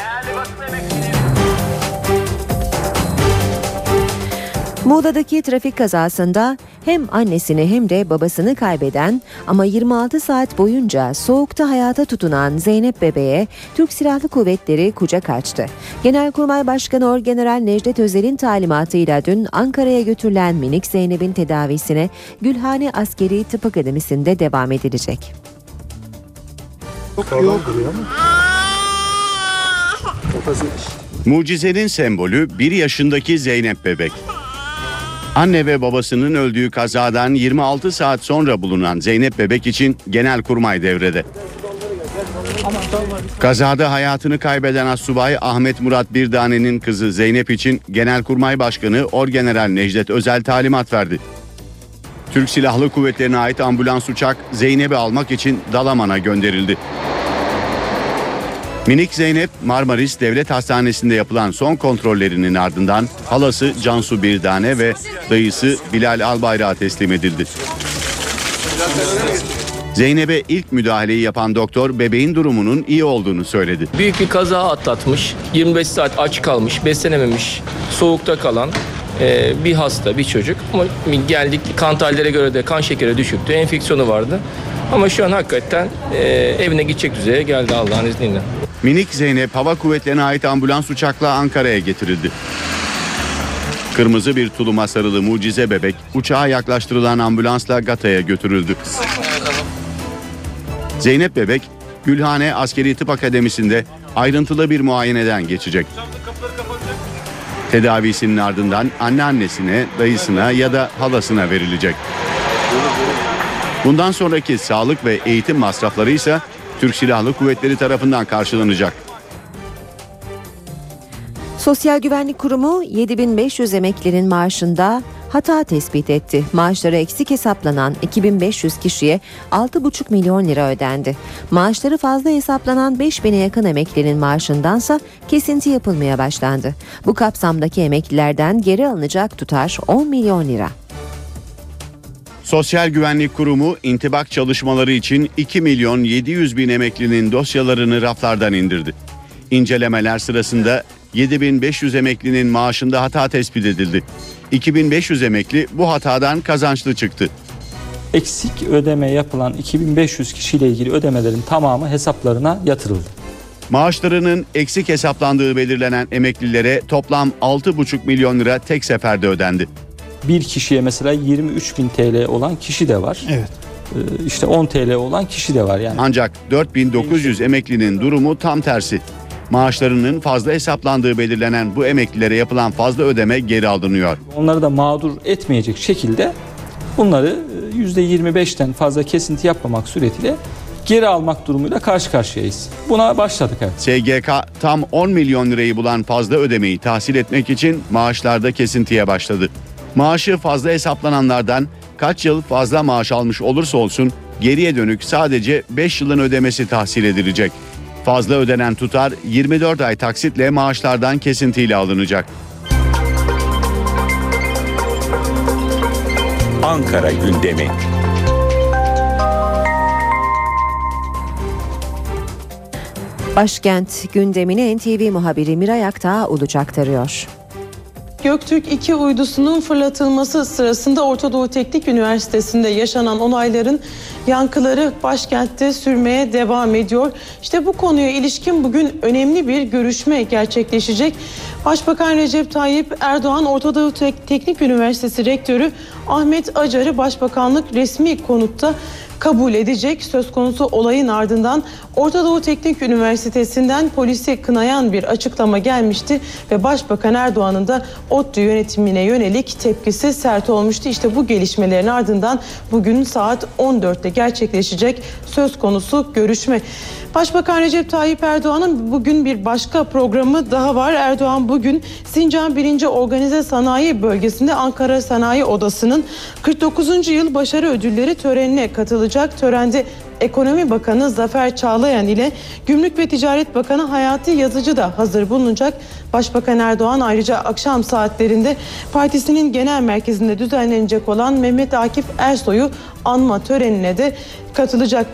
Muğla'daki trafik kazasında hem annesini hem de babasını kaybeden ama 26 saat boyunca soğukta hayata tutunan Zeynep bebeğe Türk Silahlı Kuvvetleri kucak açtı. Genelkurmay Başkanı Orgeneral Necdet Özel'in talimatıyla dün Ankara'ya götürülen minik Zeynep'in tedavisine Gülhane Askeri Tıp Akademisi'nde devam edilecek. Mucizenin sembolü 1 yaşındaki Zeynep bebek. Anne ve babasının öldüğü kazadan 26 saat sonra bulunan Zeynep bebek için Genelkurmay devrede. Kazada hayatını kaybeden Assubay Ahmet Murat Birdane'nin kızı Zeynep için Genelkurmay Başkanı Orgeneral Necdet Özel talimat verdi. Türk Silahlı Kuvvetleri'ne ait ambulans uçak Zeynep'i almak için Dalaman'a gönderildi. Minik Zeynep Marmaris Devlet Hastanesi'nde yapılan son kontrollerinin ardından halası Cansu Birdane ve dayısı Bilal Albayrak'a teslim edildi. Zeynep'e ilk müdahaleyi yapan doktor bebeğin durumunun iyi olduğunu söyledi. Büyük bir kaza atlatmış, 25 saat aç kalmış, beslenememiş, soğukta kalan e, bir hasta, bir çocuk. Ama geldik kan tahlillere göre de kan şekeri düşüktü, enfeksiyonu vardı. Ama şu an hakikaten e, evine gidecek düzeye geldi Allah'ın izniyle. Minik Zeynep Hava Kuvvetleri'ne ait ambulans uçakla Ankara'ya getirildi. Kırmızı bir tuluma sarılı mucize bebek uçağa yaklaştırılan ambulansla Gata'ya götürüldü. Zeynep bebek Gülhane Askeri Tıp Akademisi'nde ayrıntılı bir muayeneden geçecek. Tedavisinin ardından anneannesine, dayısına ya da halasına verilecek. Bundan sonraki sağlık ve eğitim masrafları ise Türk Silahlı Kuvvetleri tarafından karşılanacak. Sosyal Güvenlik Kurumu 7500 emeklinin maaşında hata tespit etti. Maaşları eksik hesaplanan 2500 kişiye 6,5 milyon lira ödendi. Maaşları fazla hesaplanan 5000'e yakın emeklinin maaşındansa kesinti yapılmaya başlandı. Bu kapsamdaki emeklilerden geri alınacak tutar 10 milyon lira. Sosyal Güvenlik Kurumu intibak çalışmaları için 2 milyon 700 bin emeklinin dosyalarını raflardan indirdi. İncelemeler sırasında 7500 emeklinin maaşında hata tespit edildi. 2500 emekli bu hatadan kazançlı çıktı. Eksik ödeme yapılan 2500 kişiyle ilgili ödemelerin tamamı hesaplarına yatırıldı. Maaşlarının eksik hesaplandığı belirlenen emeklilere toplam 6,5 milyon lira tek seferde ödendi. Bir kişiye mesela 23 bin TL olan kişi de var. Evet. İşte 10 TL olan kişi de var yani. Ancak 4900 emeklinin durumu tam tersi. Maaşlarının fazla hesaplandığı belirlenen bu emeklilere yapılan fazla ödeme geri alınıyor. Onları da mağdur etmeyecek şekilde bunları %25'ten fazla kesinti yapmamak suretiyle geri almak durumuyla karşı karşıyayız. Buna başladık evet. SGK tam 10 milyon lirayı bulan fazla ödemeyi tahsil etmek için maaşlarda kesintiye başladı. Maaşı fazla hesaplananlardan kaç yıl fazla maaş almış olursa olsun geriye dönük sadece 5 yılın ödemesi tahsil edilecek. Fazla ödenen tutar 24 ay taksitle maaşlardan kesintiyle alınacak. Ankara gündemi. Başkent gündemini NTV muhabiri Miray Aktağ Uluç aktarıyor. Göktürk 2 uydusunun fırlatılması sırasında Orta Doğu Teknik Üniversitesi'nde yaşanan olayların yankıları başkentte sürmeye devam ediyor. İşte bu konuya ilişkin bugün önemli bir görüşme gerçekleşecek. Başbakan Recep Tayyip Erdoğan Orta Doğu Teknik Üniversitesi Rektörü Ahmet Acar'ı Başbakanlık resmi konutta kabul edecek. Söz konusu olayın ardından Orta Doğu Teknik Üniversitesi'nden polisi kınayan bir açıklama gelmişti ve Başbakan Erdoğan'ın da ODTÜ yönetimine yönelik tepkisi sert olmuştu. İşte bu gelişmelerin ardından bugün saat 14'te gerçekleşecek söz konusu görüşme. Başbakan Recep Tayyip Erdoğan'ın bugün bir başka programı daha var. Erdoğan bugün Sincan 1. Organize Sanayi Bölgesi'nde Ankara Sanayi Odası'nın 49. yıl başarı ödülleri törenine katılacak. Törende Ekonomi Bakanı Zafer Çağlayan ile Gümrük ve Ticaret Bakanı Hayati Yazıcı da hazır bulunacak. Başbakan Erdoğan ayrıca akşam saatlerinde partisinin genel merkezinde düzenlenecek olan Mehmet Akif Ersoy'u anma törenine de katılacak.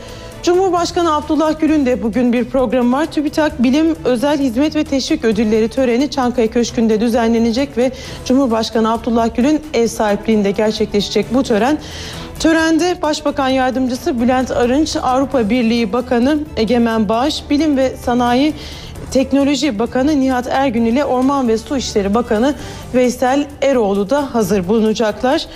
Cumhurbaşkanı Abdullah Gül'ün de bugün bir programı var. TÜBİTAK Bilim Özel Hizmet ve Teşvik Ödülleri töreni Çankaya Köşkü'nde düzenlenecek ve Cumhurbaşkanı Abdullah Gül'ün ev sahipliğinde gerçekleşecek bu tören. Törende Başbakan Yardımcısı Bülent Arınç, Avrupa Birliği Bakanı Egemen Bağış, Bilim ve Sanayi Teknoloji Bakanı Nihat Ergün ile Orman ve Su İşleri Bakanı Veysel Eroğlu da hazır bulunacaklar.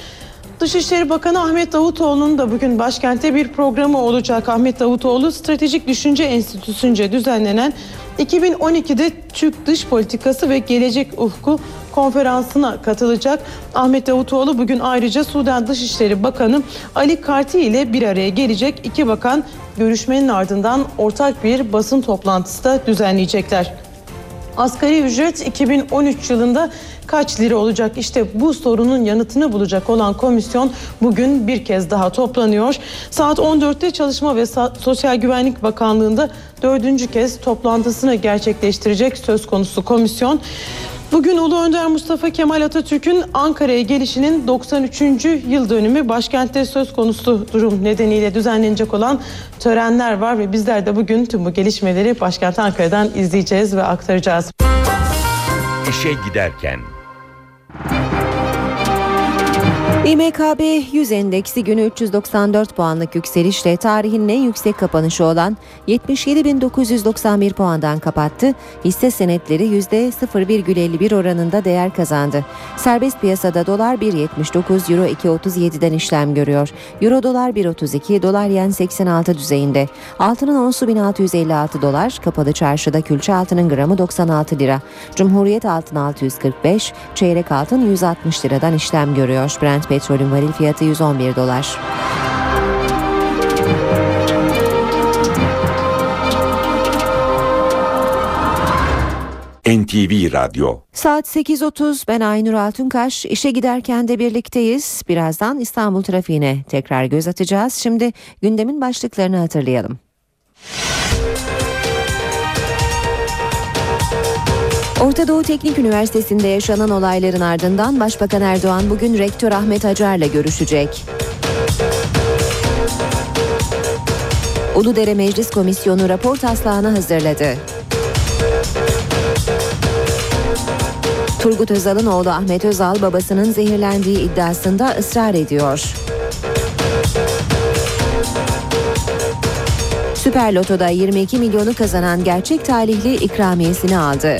Dışişleri Bakanı Ahmet Davutoğlu'nun da bugün başkentte bir programı olacak. Ahmet Davutoğlu Stratejik Düşünce Enstitüsü'nce düzenlenen 2012'de Türk Dış Politikası ve Gelecek Ufku konferansına katılacak. Ahmet Davutoğlu bugün ayrıca Sudan Dışişleri Bakanı Ali Karti ile bir araya gelecek. İki bakan görüşmenin ardından ortak bir basın toplantısı da düzenleyecekler. Asgari ücret 2013 yılında kaç lira olacak? İşte bu sorunun yanıtını bulacak olan komisyon bugün bir kez daha toplanıyor. Saat 14'te Çalışma ve Sosyal Güvenlik Bakanlığı'nda dördüncü kez toplantısını gerçekleştirecek söz konusu komisyon. Bugün Ulu Önder Mustafa Kemal Atatürk'ün Ankara'ya gelişinin 93. yıl dönümü başkentte söz konusu durum nedeniyle düzenlenecek olan törenler var ve bizler de bugün tüm bu gelişmeleri başkent Ankara'dan izleyeceğiz ve aktaracağız. İşe giderken İMKB 100 endeksi günü 394 puanlık yükselişle tarihin en yüksek kapanışı olan 77.991 puandan kapattı. Hisse senetleri %0,51 oranında değer kazandı. Serbest piyasada dolar 1.79, euro 2.37'den işlem görüyor. Euro dolar 1.32, dolar yen 86 düzeyinde. Altının onsu 1656 dolar, kapalı çarşıda külçe altının gramı 96 lira. Cumhuriyet altın 645, çeyrek altın 160 liradan işlem görüyor. Brent petrolün varil fiyatı 111 dolar. NTV Radyo Saat 8.30 ben Aynur Altunkaş. İşe giderken de birlikteyiz. Birazdan İstanbul trafiğine tekrar göz atacağız. Şimdi gündemin başlıklarını hatırlayalım. Orta Doğu Teknik Üniversitesi'nde yaşanan olayların ardından Başbakan Erdoğan bugün Rektör Ahmet Acar'la görüşecek. Uludere Meclis Komisyonu rapor taslağını hazırladı. Turgut Özal'ın oğlu Ahmet Özal babasının zehirlendiği iddiasında ısrar ediyor. Süper Loto'da 22 milyonu kazanan gerçek talihli ikramiyesini aldı.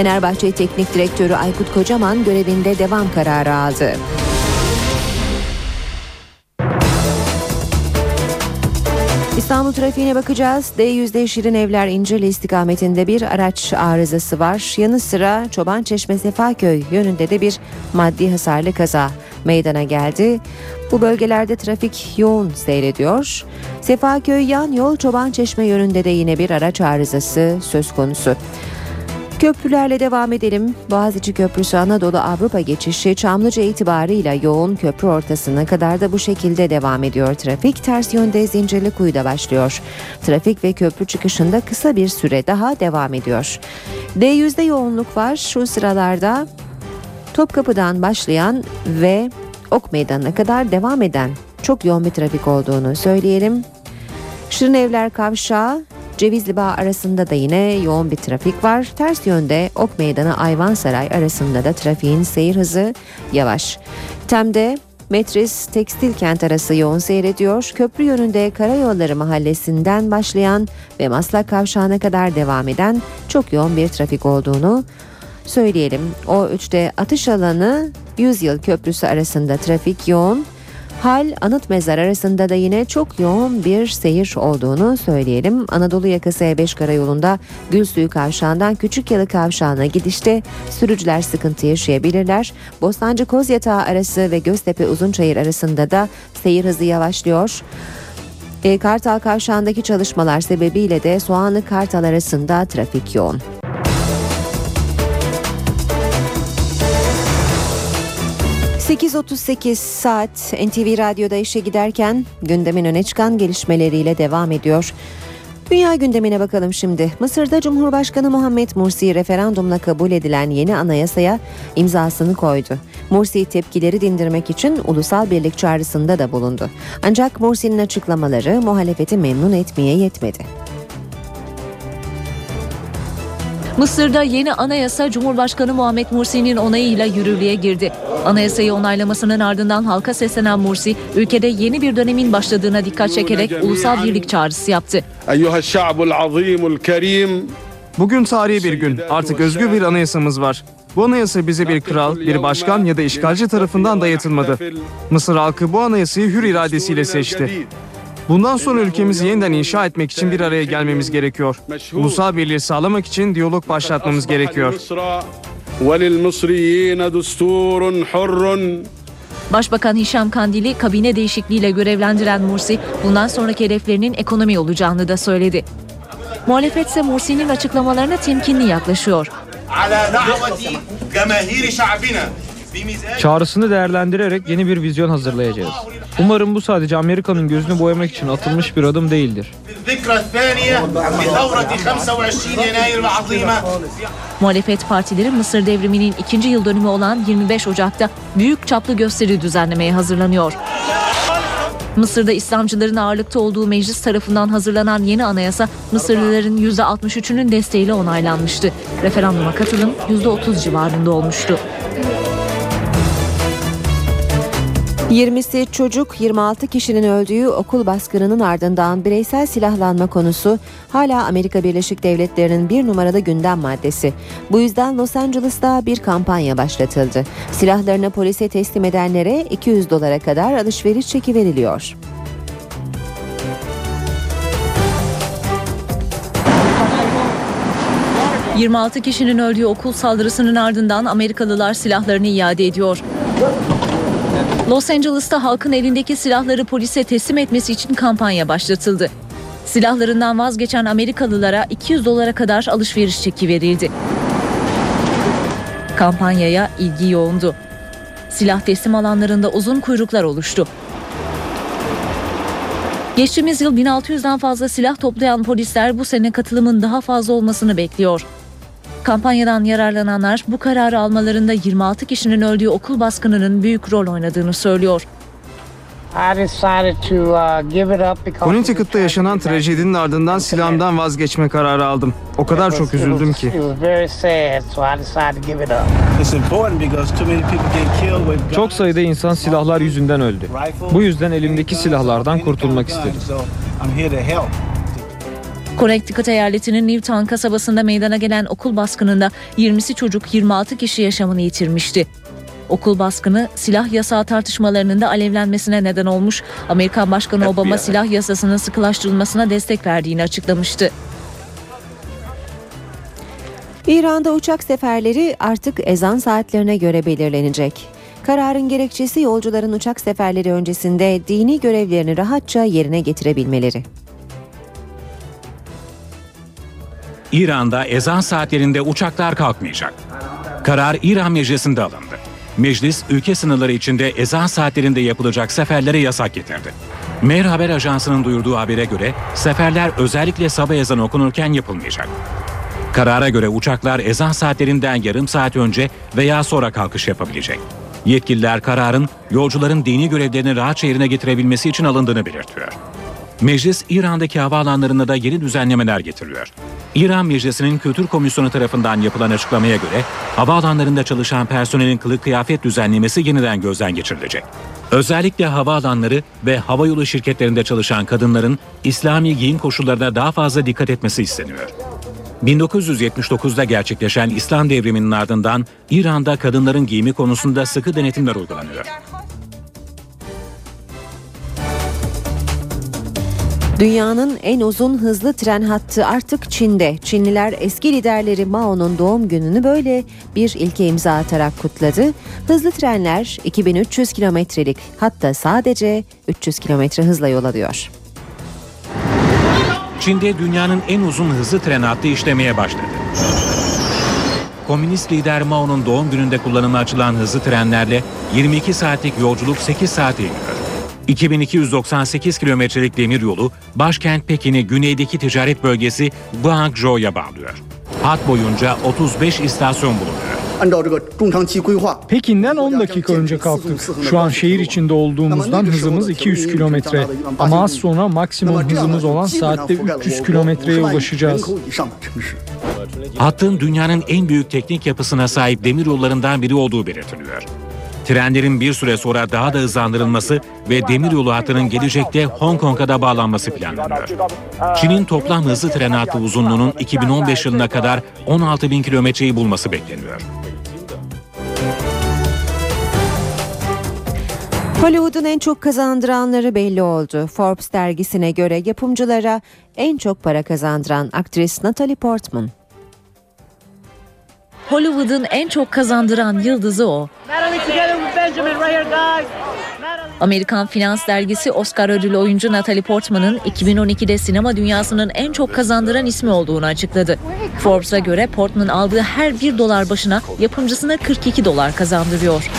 Fenerbahçe Teknik Direktörü Aykut Kocaman görevinde devam kararı aldı. İstanbul trafiğine bakacağız. D100'de Şirin Evler İncirli istikametinde bir araç arızası var. Yanı sıra Çoban Çeşme Sefaköy yönünde de bir maddi hasarlı kaza meydana geldi. Bu bölgelerde trafik yoğun seyrediyor. Sefaköy yan yol Çoban Çeşme yönünde de yine bir araç arızası söz konusu. Köprülerle devam edelim. Boğaziçi Köprüsü Anadolu Avrupa geçişi Çamlıca itibarıyla yoğun köprü ortasına kadar da bu şekilde devam ediyor. Trafik ters yönde Zincirlikuyu'da başlıyor. Trafik ve köprü çıkışında kısa bir süre daha devam ediyor. D100'de yoğunluk var. Şu sıralarda Topkapı'dan başlayan ve Ok Meydanı'na kadar devam eden çok yoğun bir trafik olduğunu söyleyelim. Şirin Evler Kavşağı Cevizli Bağ arasında da yine yoğun bir trafik var. Ters yönde Ok Meydanı Ayvansaray arasında da trafiğin seyir hızı yavaş. Tem'de Metris Tekstil Kent arası yoğun seyrediyor. Köprü yönünde Karayolları Mahallesi'nden başlayan ve Maslak Kavşağı'na kadar devam eden çok yoğun bir trafik olduğunu söyleyelim. O 3'te atış alanı 100 yıl köprüsü arasında trafik yoğun. Hal Anıt Mezar arasında da yine çok yoğun bir seyir olduğunu söyleyelim. Anadolu yakası E5 karayolunda Gülsuyu Kavşağı'ndan Küçük Yalı Kavşağı'na gidişte sürücüler sıkıntı yaşayabilirler. Bostancı Kozyatağı arası ve Göztepe Uzunçayır arasında da seyir hızı yavaşlıyor. E, Kartal Kavşağı'ndaki çalışmalar sebebiyle de Soğanlı Kartal arasında trafik yoğun. ...8.38 saat NTV Radyo'da işe giderken... ...gündemin öne çıkan gelişmeleriyle devam ediyor. Dünya gündemine bakalım şimdi. Mısır'da Cumhurbaşkanı Muhammed Mursi referandumla kabul edilen yeni anayasaya imzasını koydu. Mursi tepkileri dindirmek için ulusal birlik çağrısında da bulundu. Ancak Mursi'nin açıklamaları muhalefeti memnun etmeye yetmedi. Mısır'da yeni anayasa Cumhurbaşkanı Muhammed Mursi'nin onayıyla yürürlüğe girdi. Anayasayı onaylamasının ardından halka seslenen Mursi, ülkede yeni bir dönemin başladığına dikkat çekerek ulusal birlik çağrısı yaptı. Bugün tarihi bir gün. Artık özgür bir anayasamız var. Bu anayasa bize bir kral, bir başkan ya da işgalci tarafından dayatılmadı. Mısır halkı bu anayasayı hür iradesiyle seçti. Bundan sonra ülkemizi yeniden inşa etmek için bir araya gelmemiz gerekiyor. Ulusal birliği sağlamak için diyalog başlatmamız gerekiyor. Başbakan Hişam Kandil'i kabine değişikliğiyle görevlendiren Mursi, bundan sonraki hedeflerinin ekonomi olacağını da söyledi. Muhalefet ise Mursi'nin açıklamalarına temkinli yaklaşıyor. Çağrısını değerlendirerek yeni bir vizyon hazırlayacağız. Umarım bu sadece Amerika'nın gözünü boyamak için atılmış bir adım değildir. Muhalefet partileri Mısır devriminin ikinci yıl dönümü olan 25 Ocak'ta büyük çaplı gösteri düzenlemeye hazırlanıyor. Mısır'da İslamcıların ağırlıkta olduğu meclis tarafından hazırlanan yeni anayasa Mısırlıların %63'ünün desteğiyle onaylanmıştı. Referanduma katılım %30 civarında olmuştu. 20'si çocuk 26 kişinin öldüğü okul baskınının ardından bireysel silahlanma konusu hala Amerika Birleşik Devletleri'nin bir numaralı gündem maddesi. Bu yüzden Los Angeles'ta bir kampanya başlatıldı. Silahlarını polise teslim edenlere 200 dolara kadar alışveriş çeki veriliyor. ...26 kişinin öldüğü okul saldırısının ardından Amerikalılar silahlarını iade ediyor. Los Angeles'ta halkın elindeki silahları polise teslim etmesi için kampanya başlatıldı. Silahlarından vazgeçen Amerikalılara 200 dolara kadar alışveriş çeki verildi. Kampanyaya ilgi yoğundu. Silah teslim alanlarında uzun kuyruklar oluştu. Geçtiğimiz yıl 1600'den fazla silah toplayan polisler bu sene katılımın daha fazla olmasını bekliyor. Kampanyadan yararlananlar bu kararı almalarında 26 kişinin öldüğü okul baskınının büyük rol oynadığını söylüyor. Connecticut'ta yaşanan trajedinin ardından silahımdan vazgeçme kararı aldım. O kadar çok üzüldüm ki. Çok sayıda insan silahlar yüzünden öldü. Bu yüzden elimdeki silahlardan kurtulmak istedim. Connecticut eyaletinin Newtown kasabasında meydana gelen okul baskınında 20'si çocuk 26 kişi yaşamını yitirmişti. Okul baskını silah yasağı tartışmalarının da alevlenmesine neden olmuş. Amerikan Başkanı Obama silah yasasının sıkılaştırılmasına destek verdiğini açıklamıştı. İran'da uçak seferleri artık ezan saatlerine göre belirlenecek. Kararın gerekçesi yolcuların uçak seferleri öncesinde dini görevlerini rahatça yerine getirebilmeleri. İran'da ezan saatlerinde uçaklar kalkmayacak. Karar İran Meclisi'nde alındı. Meclis ülke sınırları içinde ezan saatlerinde yapılacak seferlere yasak getirdi. Mer Haber Ajansı'nın duyurduğu habere göre seferler özellikle sabah ezanı okunurken yapılmayacak. Karara göre uçaklar ezan saatlerinden yarım saat önce veya sonra kalkış yapabilecek. Yetkililer kararın yolcuların dini görevlerini rahatça yerine getirebilmesi için alındığını belirtiyor. Meclis İran'daki havaalanlarında da yeni düzenlemeler getiriyor. İran Meclisi'nin Kültür Komisyonu tarafından yapılan açıklamaya göre havaalanlarında çalışan personelin kılık kıyafet düzenlemesi yeniden gözden geçirilecek. Özellikle havaalanları ve havayolu şirketlerinde çalışan kadınların İslami giyim koşullarına daha fazla dikkat etmesi isteniyor. 1979'da gerçekleşen İslam devriminin ardından İran'da kadınların giyimi konusunda sıkı denetimler uygulanıyor. Dünyanın en uzun hızlı tren hattı artık Çin'de. Çinliler eski liderleri Mao'nun doğum gününü böyle bir ilke imza atarak kutladı. Hızlı trenler 2300 kilometrelik hatta sadece 300 kilometre hızla yol alıyor. Çin'de dünyanın en uzun hızlı tren hattı işlemeye başladı. Komünist lider Mao'nun doğum gününde kullanıma açılan hızlı trenlerle 22 saatlik yolculuk 8 saate iniyor. 2298 kilometrelik demir yolu başkent Pekin'i güneydeki ticaret bölgesi Guangzhou'ya bağlıyor. Hat boyunca 35 istasyon bulunuyor. Pekin'den 10 dakika önce kalktık. Şu an şehir içinde olduğumuzdan hızımız 200 kilometre. Ama az sonra maksimum hızımız olan saatte 300 kilometreye ulaşacağız. Hattın dünyanın en büyük teknik yapısına sahip demir yollarından biri olduğu belirtiliyor. Trenlerin bir süre sonra daha da hızlandırılması ve demiryolu hattının gelecekte Hong Kong'a da bağlanması planlanıyor. Çin'in toplam hızlı tren hattı uzunluğunun 2015 yılına kadar 16 bin kilometreyi bulması bekleniyor. Hollywood'un en çok kazandıranları belli oldu. Forbes dergisine göre yapımcılara en çok para kazandıran aktris Natalie Portman. Hollywood'un en çok kazandıran yıldızı o. Amerikan Finans Dergisi Oscar ödüllü oyuncu Natalie Portman'ın 2012'de sinema dünyasının en çok kazandıran ismi olduğunu açıkladı. Forbes'a göre Portman aldığı her 1 dolar başına yapımcısına 42 dolar kazandırıyor.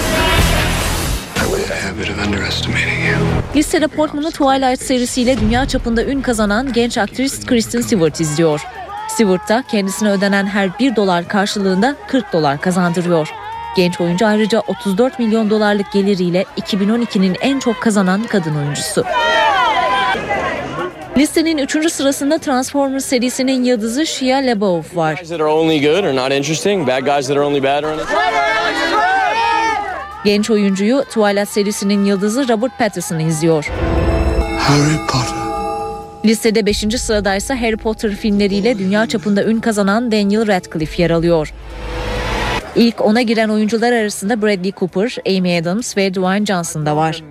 Listede Portman'ı Twilight serisiyle dünya çapında ün kazanan genç aktris Kristen Stewart izliyor. Stewart da kendisine ödenen her 1 dolar karşılığında 40 dolar kazandırıyor. Genç oyuncu ayrıca 34 milyon dolarlık geliriyle 2012'nin en çok kazanan kadın oyuncusu. Listenin 3. sırasında Transformers serisinin yıldızı Shia LaBeouf var. Genç oyuncuyu Twilight serisinin yıldızı Robert Pattinson izliyor. Harry Potter. Listede 5. sıradaysa Harry Potter filmleriyle dünya çapında ün kazanan Daniel Radcliffe yer alıyor. İlk ona giren oyuncular arasında Bradley Cooper, Amy Adams ve Dwayne Johnson da var.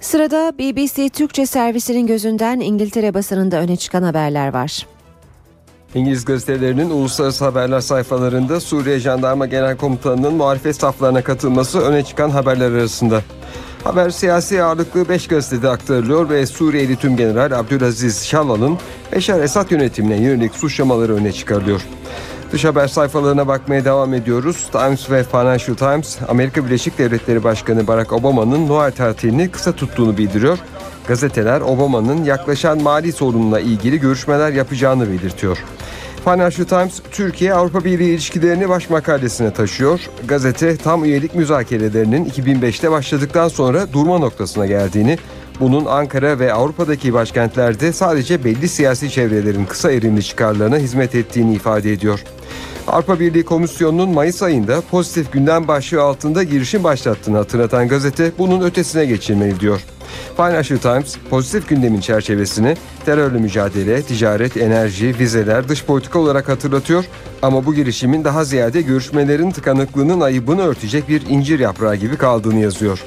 Sırada BBC Türkçe servisinin gözünden İngiltere basınında öne çıkan haberler var. İngiliz gazetelerinin uluslararası haberler sayfalarında Suriye Jandarma Genel Komutanı'nın muhalefet saflarına katılması öne çıkan haberler arasında. Haber siyasi ağırlıklı 5 gazetede aktarılıyor ve Suriyeli Tüm General Abdülaziz Şallal'ın Beşar Esad yönetimine yönelik suçlamaları öne çıkarılıyor. Dış haber sayfalarına bakmaya devam ediyoruz. Times ve Financial Times, Amerika Birleşik Devletleri Başkanı Barack Obama'nın Noel tatilini kısa tuttuğunu bildiriyor. Gazeteler Obama'nın yaklaşan mali sorunla ilgili görüşmeler yapacağını belirtiyor. Financial Times, Türkiye-Avrupa Birliği ilişkilerini baş makalesine taşıyor. Gazete tam üyelik müzakerelerinin 2005'te başladıktan sonra durma noktasına geldiğini, bunun Ankara ve Avrupa'daki başkentlerde sadece belli siyasi çevrelerin kısa erimli çıkarlarına hizmet ettiğini ifade ediyor. Avrupa Birliği Komisyonu'nun Mayıs ayında pozitif gündem başlığı altında girişim başlattığını hatırlatan gazete bunun ötesine geçilmeli diyor. Financial Times pozitif gündemin çerçevesini terörle mücadele, ticaret, enerji, vizeler, dış politika olarak hatırlatıyor ama bu girişimin daha ziyade görüşmelerin tıkanıklığının ayıbını örtecek bir incir yaprağı gibi kaldığını yazıyor.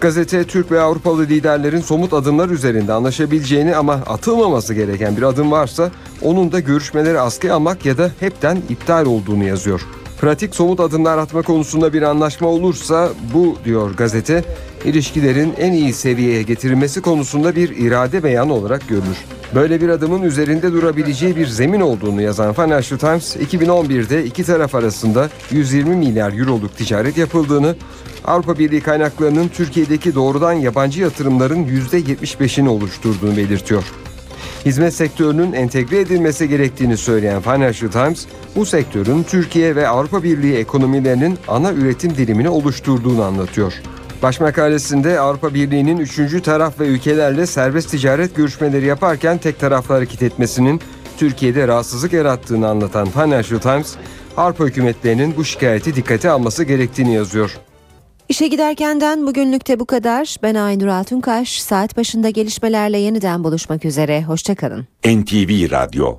Gazete Türk ve Avrupalı liderlerin somut adımlar üzerinde anlaşabileceğini ama atılmaması gereken bir adım varsa onun da görüşmeleri askıya almak ya da hepten iptal olduğunu yazıyor. Pratik somut adımlar atma konusunda bir anlaşma olursa bu diyor gazete ilişkilerin en iyi seviyeye getirilmesi konusunda bir irade beyanı olarak görülür. Böyle bir adımın üzerinde durabileceği bir zemin olduğunu yazan Financial Times 2011'de iki taraf arasında 120 milyar euroluk ticaret yapıldığını, Avrupa Birliği kaynaklarının Türkiye'deki doğrudan yabancı yatırımların %75'ini oluşturduğunu belirtiyor. Hizmet sektörünün entegre edilmesi gerektiğini söyleyen Financial Times, bu sektörün Türkiye ve Avrupa Birliği ekonomilerinin ana üretim dilimini oluşturduğunu anlatıyor. Başmakalesinde Avrupa Birliği'nin üçüncü taraf ve ülkelerle serbest ticaret görüşmeleri yaparken tek taraflı hareket etmesinin Türkiye'de rahatsızlık yarattığını anlatan Financial Times, Avrupa hükümetlerinin bu şikayeti dikkate alması gerektiğini yazıyor. İşe giderkenden bugünlükte bu kadar. Ben Aynur Altunkaş. Saat başında gelişmelerle yeniden buluşmak üzere. Hoşçakalın. NTV Radyo